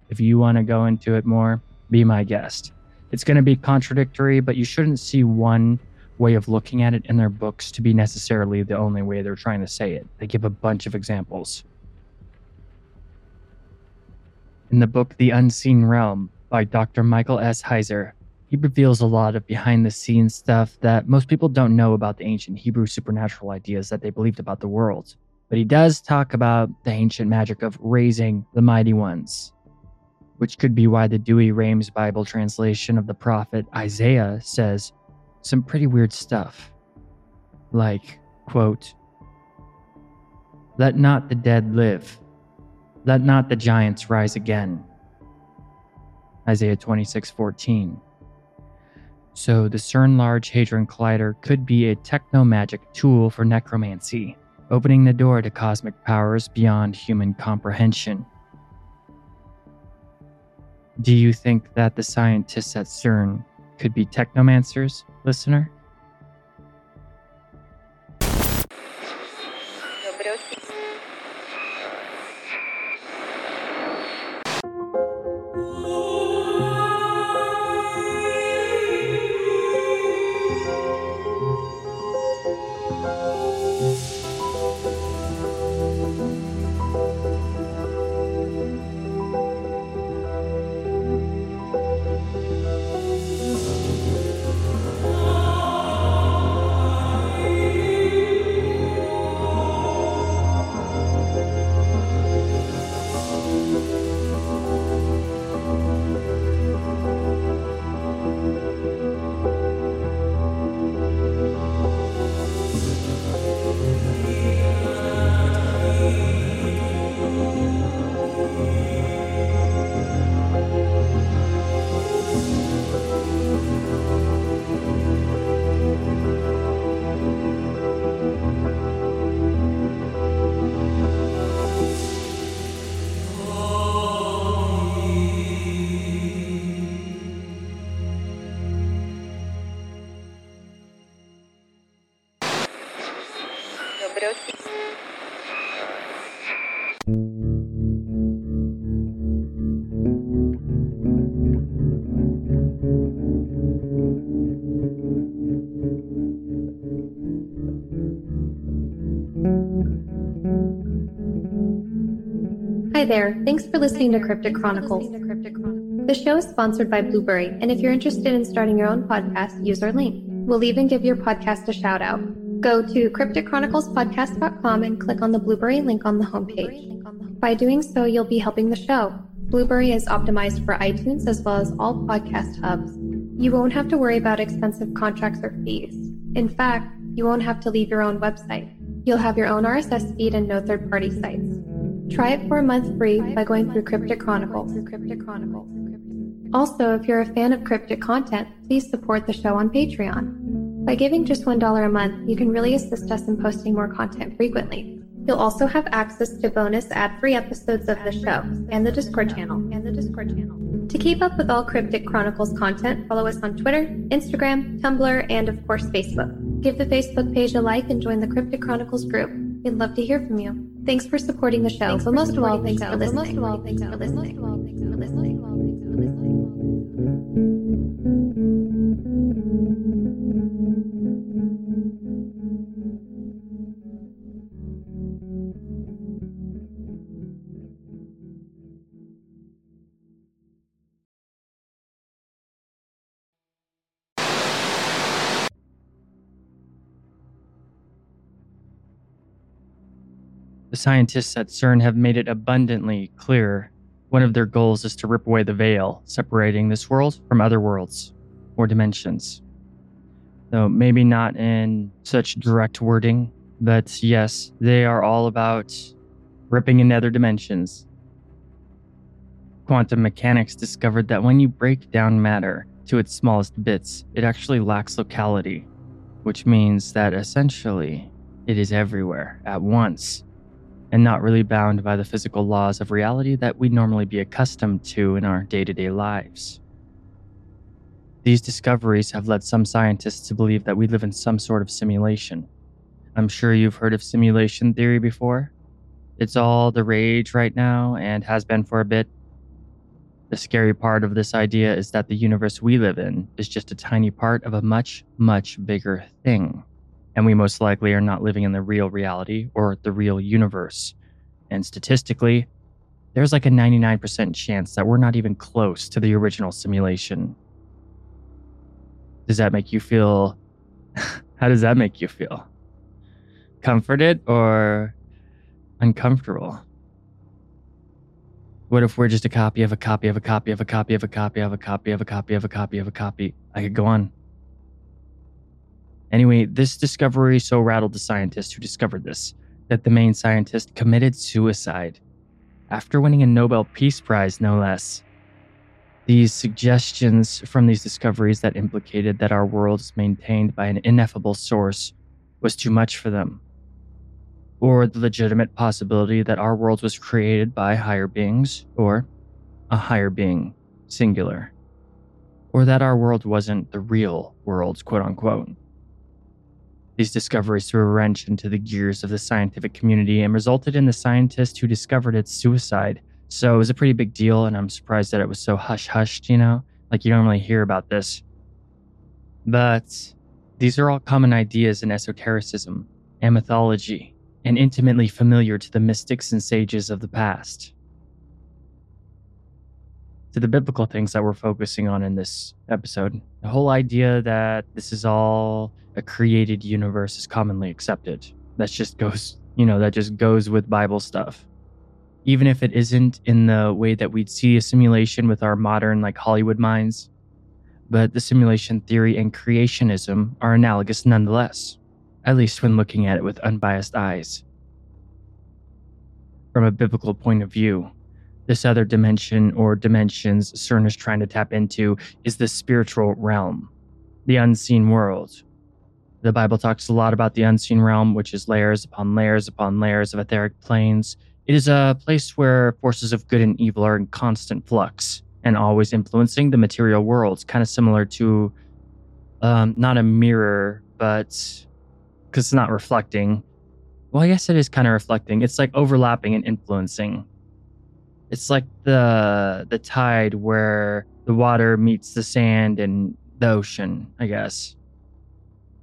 If you want to go into it more, be my guest. It's going to be contradictory, but you shouldn't see one way of looking at it in their books to be necessarily the only way they're trying to say it. They give a bunch of examples. In the book The Unseen Realm by Dr. Michael S. Heiser, he reveals a lot of behind the scenes stuff that most people don't know about the ancient Hebrew supernatural ideas that they believed about the world. But he does talk about the ancient magic of raising the mighty ones, which could be why the Douay-Rheims Bible translation of the prophet Isaiah says some pretty weird stuff. Like, quote, Let not the dead live, let not the giants rise again. Isaiah 26 14. So the CERN Large Hadron Collider could be a techno-magic tool for necromancy, opening the door to cosmic powers beyond human comprehension. Do you think that the scientists at CERN could be technomancers, listener? Hi there. Thanks for listening to Cryptic Chronicles. The show is sponsored by Blubrry, and if you're interested in starting your own podcast, use our link. We'll even give your podcast a shout out. Go to crypticchroniclespodcast.com and click on the Blubrry link on the homepage. By doing so, you'll be helping the show. Blubrry is optimized for iTunes as well as all podcast hubs. You won't have to worry about expensive contracts or fees. In fact, you won't have to leave your own website. You'll have your own RSS feed and no third party sites. Try it for a month free by going through Cryptic Chronicles. Also, if you're a fan of cryptic content, please support the show on Patreon. By giving just $1 a month, you can really assist us in posting more content frequently. You'll also have access to bonus ad-free episodes of the show and the Discord channel. And the Discord channel. To keep up with all Cryptic Chronicles content, follow us on Twitter, Instagram, Tumblr, and of course Facebook. Give the Facebook page a like and join the Cryptic Chronicles group. We'd love to hear from you. Thanks for supporting the show, but most of all, thanks for listening. The scientists at CERN have made it abundantly clear one of their goals is to rip away the veil separating this world from other worlds or dimensions. Though maybe not in such direct wording, but yes, they are all about ripping in other dimensions. Quantum mechanics discovered that when you break down matter to its smallest bits, it actually lacks locality, which means that essentially it is everywhere at once and not really bound by the physical laws of reality that we'd normally be accustomed to in our day to day lives. These discoveries have led some scientists to believe that we live in some sort of simulation. I'm sure you've heard of simulation theory before. It's all the rage right now and has been for a bit. The scary part of this idea is that the universe we live in is just a tiny part of a much, much bigger thing and we most likely are not living in the real reality or the real universe. And statistically, there's like a 99% chance that we're not even close to the original simulation. Does that make you feel? (laughs) How does that make you feel? Comforted or uncomfortable? What if we're just a copy of a copy of a copy of a copy of a copy of a copy of a copy of a copy of a copy? I could go on. Anyway, this discovery so rattled the scientist who discovered this that the main scientist committed suicide after winning a Nobel Peace Prize, no less. These suggestions from these discoveries that implicated that our world is maintained by an ineffable source was too much for them. Or the legitimate possibility that our world was created by higher beings, or a higher being, singular. Or that our world wasn't the real world, quote unquote. These discoveries threw a wrench into the gears of the scientific community and resulted in the scientist who discovered its suicide. So it was a pretty big deal, and I'm surprised that it was so hush hushed, you know? Like you don't really hear about this. But these are all common ideas in esotericism and mythology, and intimately familiar to the mystics and sages of the past. To the biblical things that we're focusing on in this episode, the whole idea that this is all a created universe is commonly accepted. That just goes, you know, that just goes with Bible stuff. Even if it isn't in the way that we'd see a simulation with our modern, like Hollywood minds, but the simulation theory and creationism are analogous nonetheless, at least when looking at it with unbiased eyes. From a biblical point of view, this other dimension or dimensions CERN is trying to tap into is the spiritual realm, the unseen world, the Bible talks a lot about the unseen realm, which is layers upon layers upon layers of etheric planes. It is a place where forces of good and evil are in constant flux and always influencing the material world, It's kind of similar to um, not a mirror, but because it's not reflecting. Well, I guess it is kind of reflecting. It's like overlapping and influencing. It's like the the tide where the water meets the sand and the ocean, I guess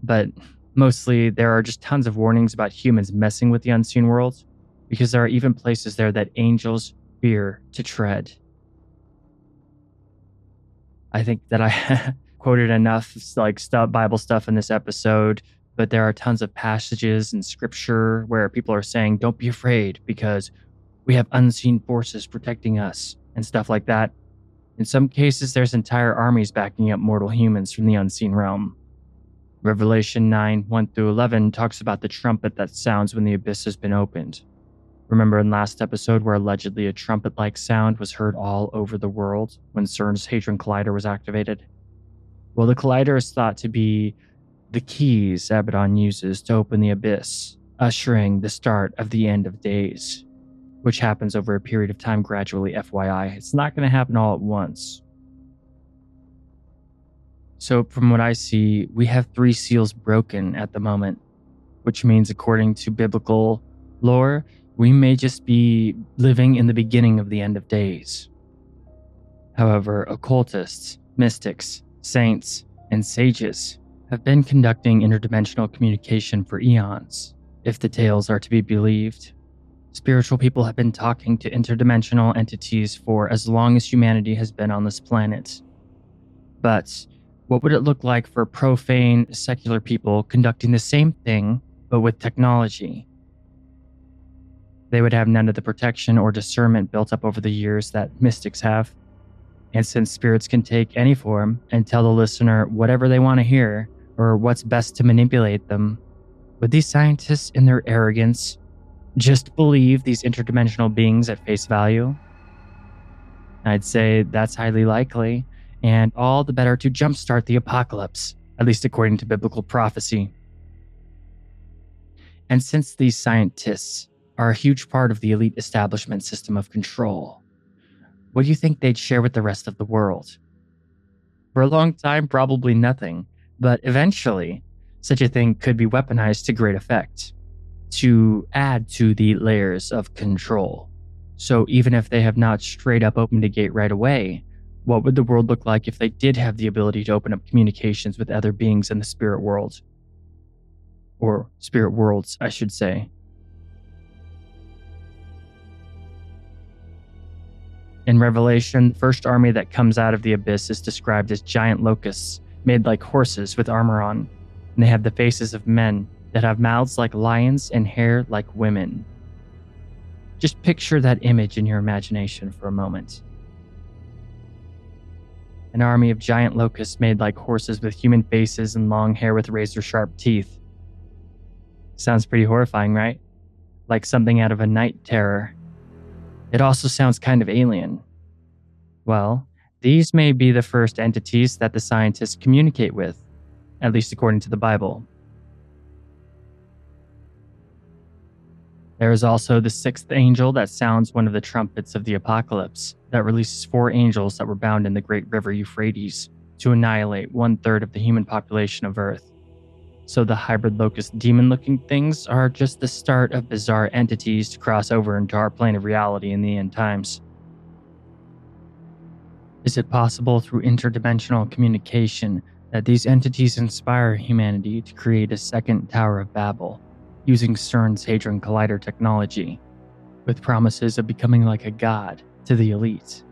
but mostly there are just tons of warnings about humans messing with the unseen world because there are even places there that angels fear to tread. I think that I (laughs) quoted enough like stuff, Bible stuff in this episode, but there are tons of passages in scripture where people are saying, don't be afraid because we have unseen forces protecting us and stuff like that. In some cases, there's entire armies backing up mortal humans from the unseen realm. Revelation 9 1 through 11 talks about the trumpet that sounds when the abyss has been opened. Remember in last episode where allegedly a trumpet like sound was heard all over the world when CERN's Hadron Collider was activated? Well, the collider is thought to be the keys Abaddon uses to open the abyss, ushering the start of the end of days, which happens over a period of time gradually, FYI. It's not going to happen all at once. So, from what I see, we have three seals broken at the moment, which means, according to biblical lore, we may just be living in the beginning of the end of days. However, occultists, mystics, saints, and sages have been conducting interdimensional communication for eons, if the tales are to be believed. Spiritual people have been talking to interdimensional entities for as long as humanity has been on this planet. But what would it look like for profane, secular people conducting the same thing, but with technology? They would have none of the protection or discernment built up over the years that mystics have. And since spirits can take any form and tell the listener whatever they want to hear, or what's best to manipulate them. Would these scientists, in their arrogance, just believe these interdimensional beings at face value? I'd say that's highly likely, and all the better to jumpstart the apocalypse, at least according to biblical prophecy. And since these scientists are a huge part of the elite establishment system of control, what do you think they'd share with the rest of the world? For a long time, probably nothing, but eventually, such a thing could be weaponized to great effect to add to the layers of control. So even if they have not straight up opened a gate right away, what would the world look like if they did have the ability to open up communications with other beings in the spirit world? Or spirit worlds, I should say. In Revelation, the first army that comes out of the abyss is described as giant locusts, made like horses with armor on, and they have the faces of men that have mouths like lions and hair like women. Just picture that image in your imagination for a moment. An army of giant locusts made like horses with human faces and long hair with razor sharp teeth. Sounds pretty horrifying, right? Like something out of a night terror. It also sounds kind of alien. Well, these may be the first entities that the scientists communicate with, at least according to the Bible. There is also the sixth angel that sounds one of the trumpets of the apocalypse, that releases four angels that were bound in the great river Euphrates to annihilate one third of the human population of Earth. So the hybrid locust demon looking things are just the start of bizarre entities to cross over into our plane of reality in the end times. Is it possible through interdimensional communication that these entities inspire humanity to create a second Tower of Babel? Using CERN's Hadron Collider technology, with promises of becoming like a god to the elite.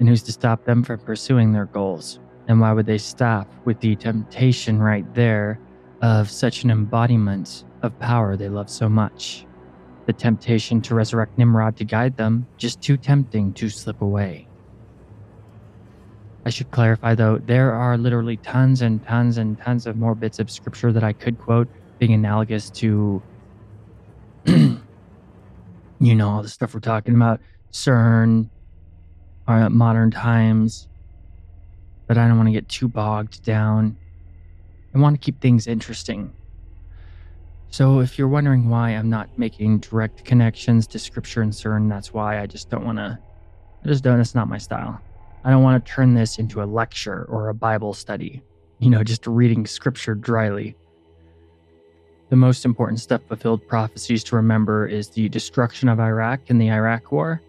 And who's to stop them from pursuing their goals? And why would they stop with the temptation right there of such an embodiment of power they love so much? The temptation to resurrect Nimrod to guide them, just too tempting to slip away. I should clarify though, there are literally tons and tons and tons of more bits of scripture that I could quote being analogous to, (clears throat) you know, all the stuff we're talking about, CERN, uh, modern times. But I don't want to get too bogged down. I want to keep things interesting. So if you're wondering why I'm not making direct connections to scripture and CERN, that's why I just don't want to. I just don't. It's not my style. I don't want to turn this into a lecture or a Bible study. You know, just reading scripture dryly. The most important step fulfilled prophecies to remember is the destruction of Iraq in the Iraq War,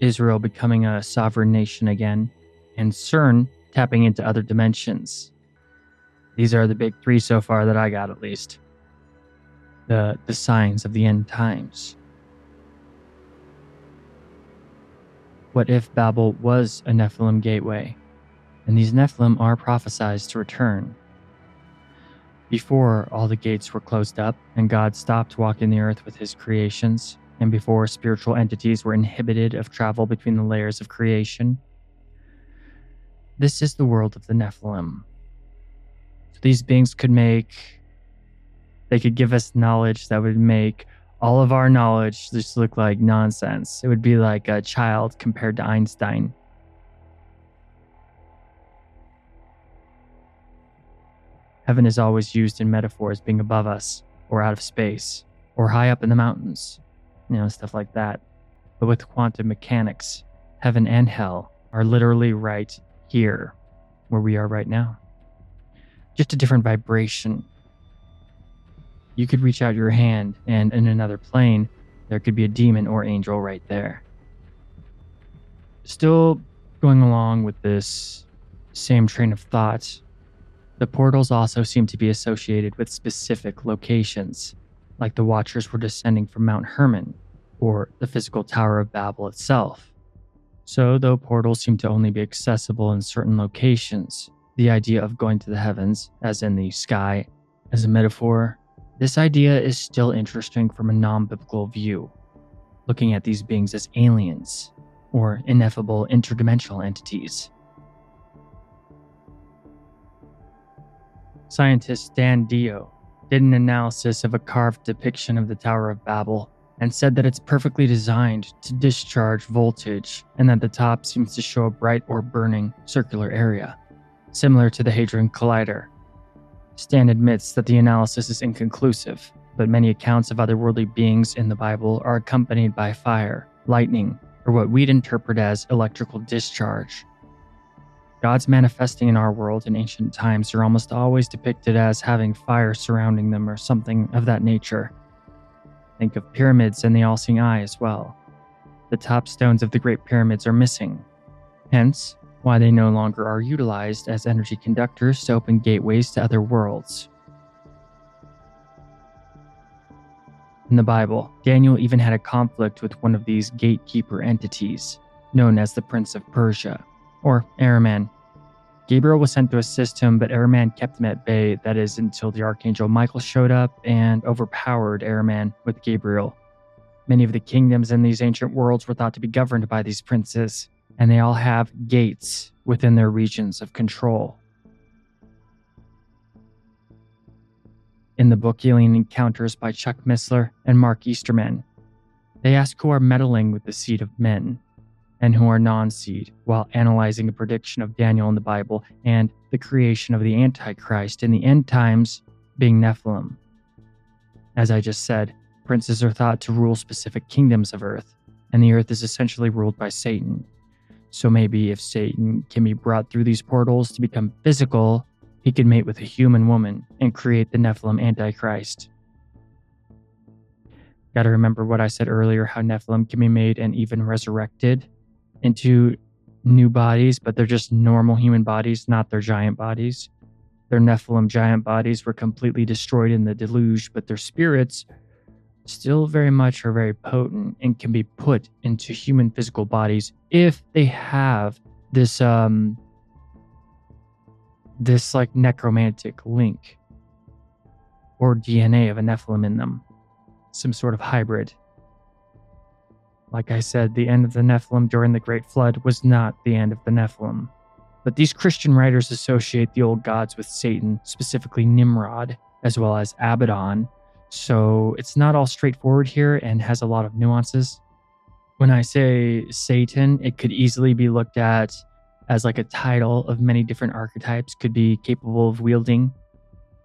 Israel becoming a sovereign nation again, and CERN tapping into other dimensions. These are the big three so far that I got, at least. The, the signs of the end times. What if Babel was a Nephilim gateway, and these Nephilim are prophesied to return? Before all the gates were closed up and God stopped walking the earth with his creations, and before spiritual entities were inhibited of travel between the layers of creation. This is the world of the Nephilim. So these beings could make, they could give us knowledge that would make all of our knowledge just look like nonsense. It would be like a child compared to Einstein. Heaven is always used in metaphors being above us, or out of space, or high up in the mountains, you know, stuff like that. But with quantum mechanics, heaven and hell are literally right here, where we are right now. Just a different vibration. You could reach out your hand, and in another plane, there could be a demon or angel right there. Still going along with this same train of thought, the portals also seem to be associated with specific locations, like the Watchers were descending from Mount Hermon, or the physical Tower of Babel itself. So, though portals seem to only be accessible in certain locations, the idea of going to the heavens, as in the sky, as a metaphor, this idea is still interesting from a non biblical view, looking at these beings as aliens, or ineffable interdimensional entities. Scientist Stan Deyo did an analysis of a carved depiction of the Tower of Babel and said that it's perfectly designed to discharge voltage and that the top seems to show a bright or burning circular area, similar to the Hadron Collider. Stan admits that the analysis is inconclusive, but many accounts of otherworldly beings in the Bible are accompanied by fire, lightning, or what we'd interpret as electrical discharge. Gods manifesting in our world in ancient times are almost always depicted as having fire surrounding them or something of that nature. Think of pyramids and the all seeing eye as well. The top stones of the Great Pyramids are missing, hence, why they no longer are utilized as energy conductors to open gateways to other worlds. In the Bible, Daniel even had a conflict with one of these gatekeeper entities, known as the Prince of Persia, or Ahriman. Gabriel was sent to assist him, but Ahriman kept him at bay, that is, until the Archangel Michael showed up and overpowered Ahriman with Gabriel. Many of the kingdoms in these ancient worlds were thought to be governed by these princes, and they all have gates within their regions of control. In the book Alien Encounters by Chuck Missler and Mark Easterman, they ask who are meddling with the seed of men and who are non seed while analyzing a prediction of Daniel in the Bible and the creation of the Antichrist in the end times being Nephilim. As I just said, princes are thought to rule specific kingdoms of earth, and the earth is essentially ruled by Satan. So maybe if Satan can be brought through these portals to become physical, he could mate with a human woman and create the Nephilim Antichrist. Gotta remember what I said earlier how Nephilim can be made and even resurrected into new bodies, but they're just normal human bodies, not their giant bodies. Their Nephilim giant bodies were completely destroyed in the deluge, but their spirits still very much are very potent and can be put into human physical bodies if they have this um this like necromantic link or DNA of a Nephilim in them, some sort of hybrid. Like I said, the end of the Nephilim during the Great Flood was not the end of the Nephilim. But these Christian writers associate the old gods with Satan, specifically Nimrod, as well as Abaddon. So it's not all straightforward here and has a lot of nuances. When I say Satan, it could easily be looked at as like a title of many different archetypes could be capable of wielding.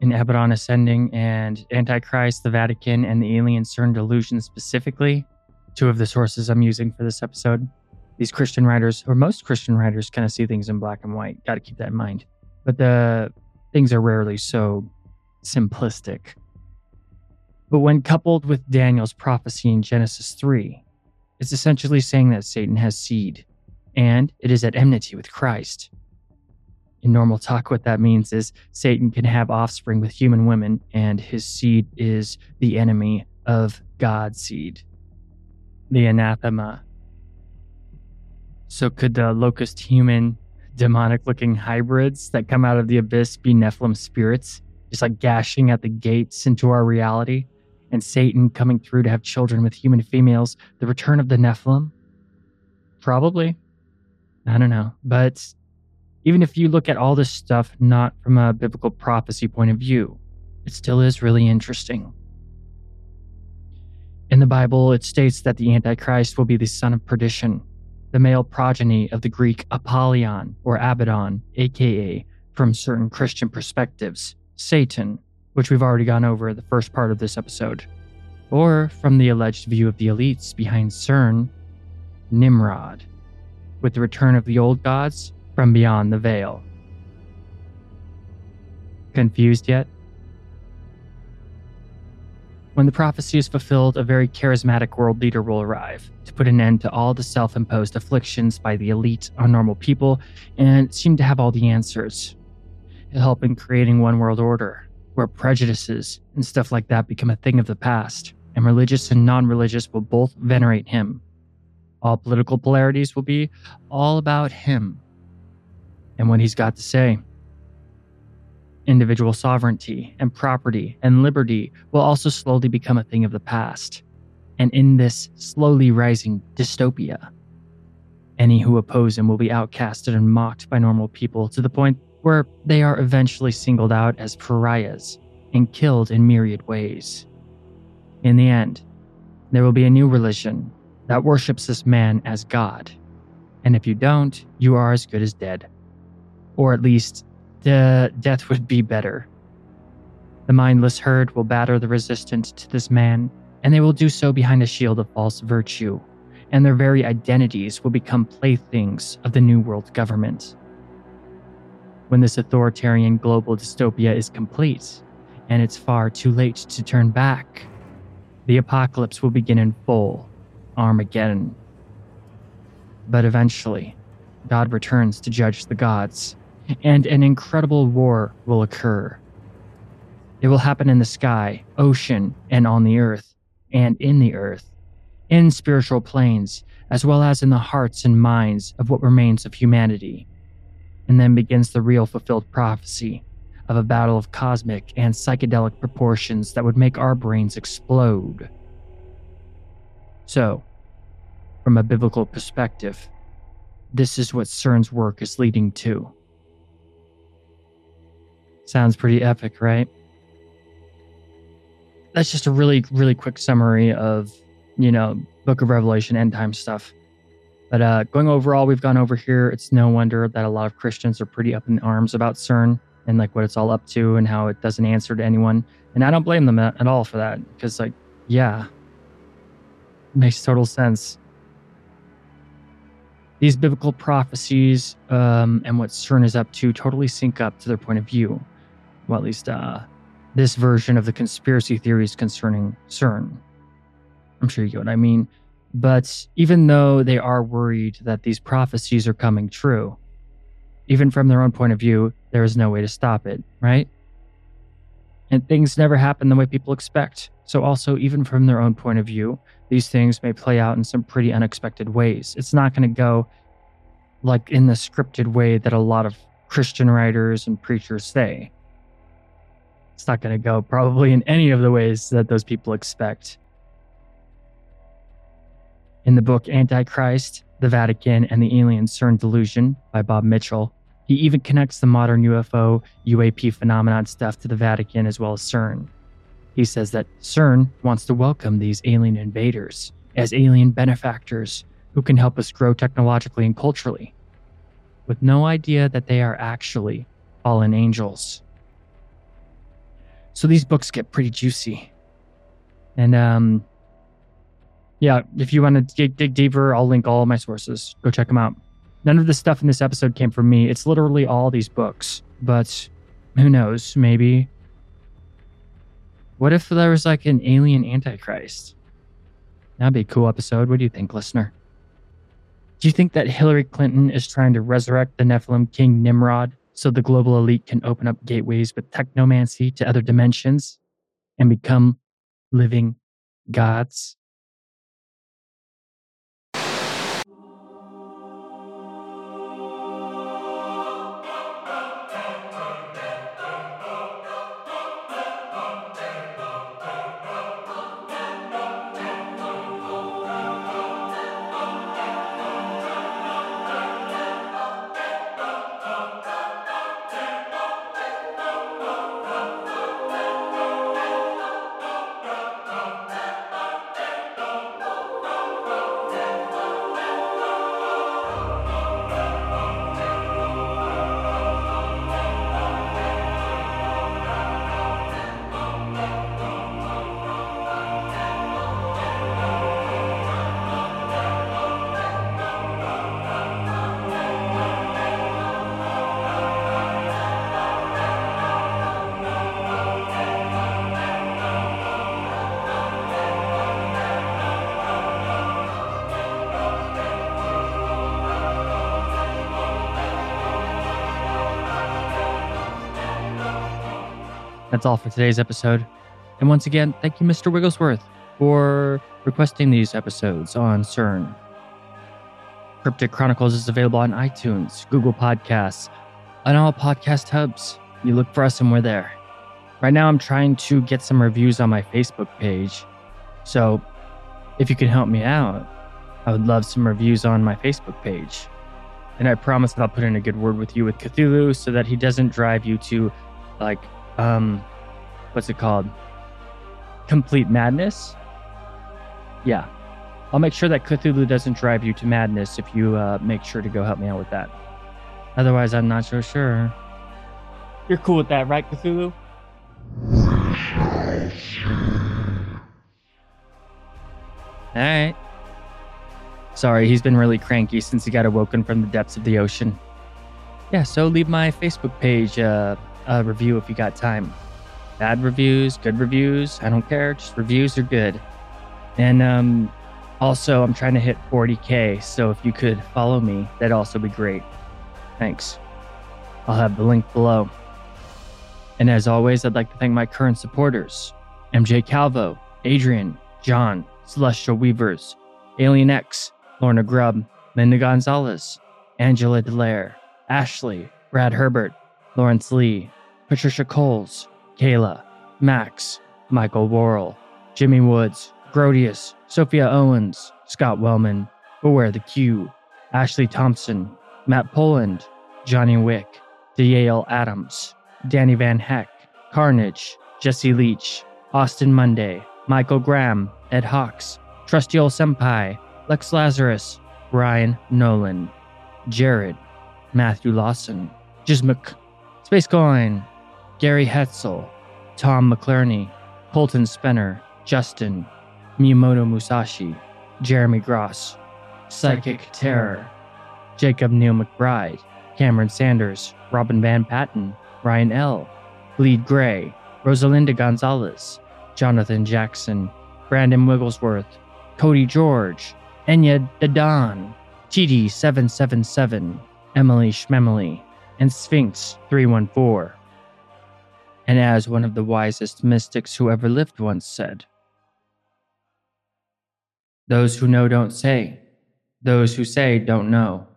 In Abaddon Ascending and Antichrist, the Vatican, and the alien CERN delusion specifically, two of the sources I'm using for this episode. These Christian writers, or most Christian writers, kind of see things in black and white. Got to keep that in mind. But the things are rarely so simplistic. But when coupled with Daniel's prophecy in Genesis 3, it's essentially saying that Satan has seed and it is at enmity with Christ. In normal talk, what that means is Satan can have offspring with human women, and his seed is the enemy of God's seed the anathema. So, could the locust human, demonic looking hybrids that come out of the abyss be Nephilim spirits, just like gashing at the gates into our reality? And Satan coming through to have children with human females, the return of the Nephilim? Probably. I don't know. But even if you look at all this stuff not from a biblical prophecy point of view, it still is really interesting. In the Bible, it states that the Antichrist will be the son of perdition, the male progeny of the Greek Apollyon or Abaddon, aka, from certain Christian perspectives, Satan, which we've already gone over in the first part of this episode, or from the alleged view of the elites behind CERN, Nimrod, with the return of the old gods from beyond the veil. Confused yet? When the prophecy is fulfilled, a very charismatic world leader will arrive to put an end to all the self imposed afflictions by the elite on normal people and seem to have all the answers. He'll help in creating one world order where prejudices and stuff like that become a thing of the past, and religious and non religious will both venerate him. All political polarities will be all about him and what he's got to say. Individual sovereignty and property and liberty will also slowly become a thing of the past. And in this slowly rising dystopia, any who oppose him will be outcasted and mocked by normal people to the point where they are eventually singled out as pariahs and killed in myriad ways. In the end, there will be a new religion that worships this man as God. And if you don't, you are as good as dead. Or at least, the death would be better. The mindless herd will batter the resistance to this man, and they will do so behind a shield of false virtue, and their very identities will become playthings of the New World government. When this authoritarian global dystopia is complete, and it's far too late to turn back, the apocalypse will begin in full Armageddon. But eventually, God returns to judge the gods, and an incredible war will occur. It will happen in the sky, ocean, and on the earth, and in the earth, in spiritual planes, as well as in the hearts and minds of what remains of humanity. And then begins the real fulfilled prophecy of a battle of cosmic and psychedelic proportions that would make our brains explode. So, from a biblical perspective, this is what CERN's work is leading to. Sounds pretty epic, right? That's just a really, really quick summary of, you know, Book of Revelation end time stuff. But uh, going overall, we've gone over here. It's no wonder that a lot of Christians are pretty up in arms about CERN and like what it's all up to and how it doesn't answer to anyone. And I don't blame them at, all for that because, like, yeah, makes total sense. These biblical prophecies um, and what CERN is up to totally sync up to their point of view. Well, at least uh, this version of the conspiracy theories concerning CERN. I'm sure you get what I mean. But even though they are worried that these prophecies are coming true, even from their own point of view, there is no way to stop it, right? And things never happen the way people expect. So, also, even from their own point of view, these things may play out in some pretty unexpected ways. It's not going to go like in the scripted way that a lot of Christian writers and preachers say. It's not going to go probably in any of the ways that those people expect. In the book Antichrist, the Vatican, and the Alien CERN Delusion by Bob Mitchel, he even connects the modern UFO, UAP phenomenon stuff to the Vatican as well as CERN. He says that CERN wants to welcome these alien invaders as alien benefactors who can help us grow technologically and culturally, with no idea that they are actually fallen angels. So these books get pretty juicy. And um, yeah, if you want to dig, dig deeper, I'll link all my sources. Go check them out. None of the stuff in this episode came from me. It's literally all these books. But who knows? Maybe. What if there was like an alien antichrist? That'd be a cool episode. What do you think, listener? Do you think that Hillary Clinton is trying to resurrect the Nephilim king Nimrod so the global elite can open up gateways with technomancy to other dimensions and become living gods? That's all for today's episode. And once again, thank you, Mr. Wigglesworth, for requesting these episodes on CERN. Cryptic Chronicles is available on iTunes, Google Podcasts, and all podcast hubs. You look for us and we're there. Right now, I'm trying to get some reviews on my Facebook page. So if you can help me out, I would love some reviews on my Facebook page. And I promise that I'll put in a good word with you with Cthulhu so that he doesn't drive you to, like, um, what's it called? Complete madness? Yeah. I'll make sure that Cthulhu doesn't drive you to madness if you uh, make sure to go help me out with that. Otherwise, I'm not so sure. You're cool with that, right, Cthulhu? All right. Sorry, he's been really cranky since he got awoken from the depths of the ocean. Yeah, so leave my Facebook page uh, a review if you got time. Bad reviews, good reviews, I don't care. Just reviews are good. And um, also, I'm trying to hit 40K, so if you could follow me, that'd also be great. Thanks. I'll have the link below. And as always, I'd like to thank my current supporters MJ Calvo, Adrian, John, Celestial Weavers, Alien X, Lorna Grubb, Linda Gonzalez, Angela Delaire, Ashley, Brad Herbert, Lawrence Lee, Patricia Coles, Kayla, Max, Michael Worrell, Jimmy Woods, Grodius, Sophia Owens, Scott Wellman, Beware the Q, Ashley Thompson, Matt Poland, Johnny Wick, DeYale Adams, Danny Van Heck, Carnage, Jesse Leach, Austin Monday, Michael Graham, Ed Hawks, Trusty Old Senpai, Lex Lazarus, Ryan Nolan, Jared, Matthew Lawson, Jismuk, Space Coin, Gary Hetzel, Tom McClerney, Colton Spenner, Justin, Miyamoto Musashi, Jeremy Gross, Psychic Terror, Jacob Neil McBride, Cameron Sanders, Robin Van Patten, Ryan L., Bleed Gray, Rosalinda Gonzalez, Jonathan Jackson, Brandon Wigglesworth, Cody George, Enya Dadan, TD777, Emily Schmemily, and Sphinx 314. And as one of the wisest mystics who ever lived once said, Those who know don't say, those who say don't know.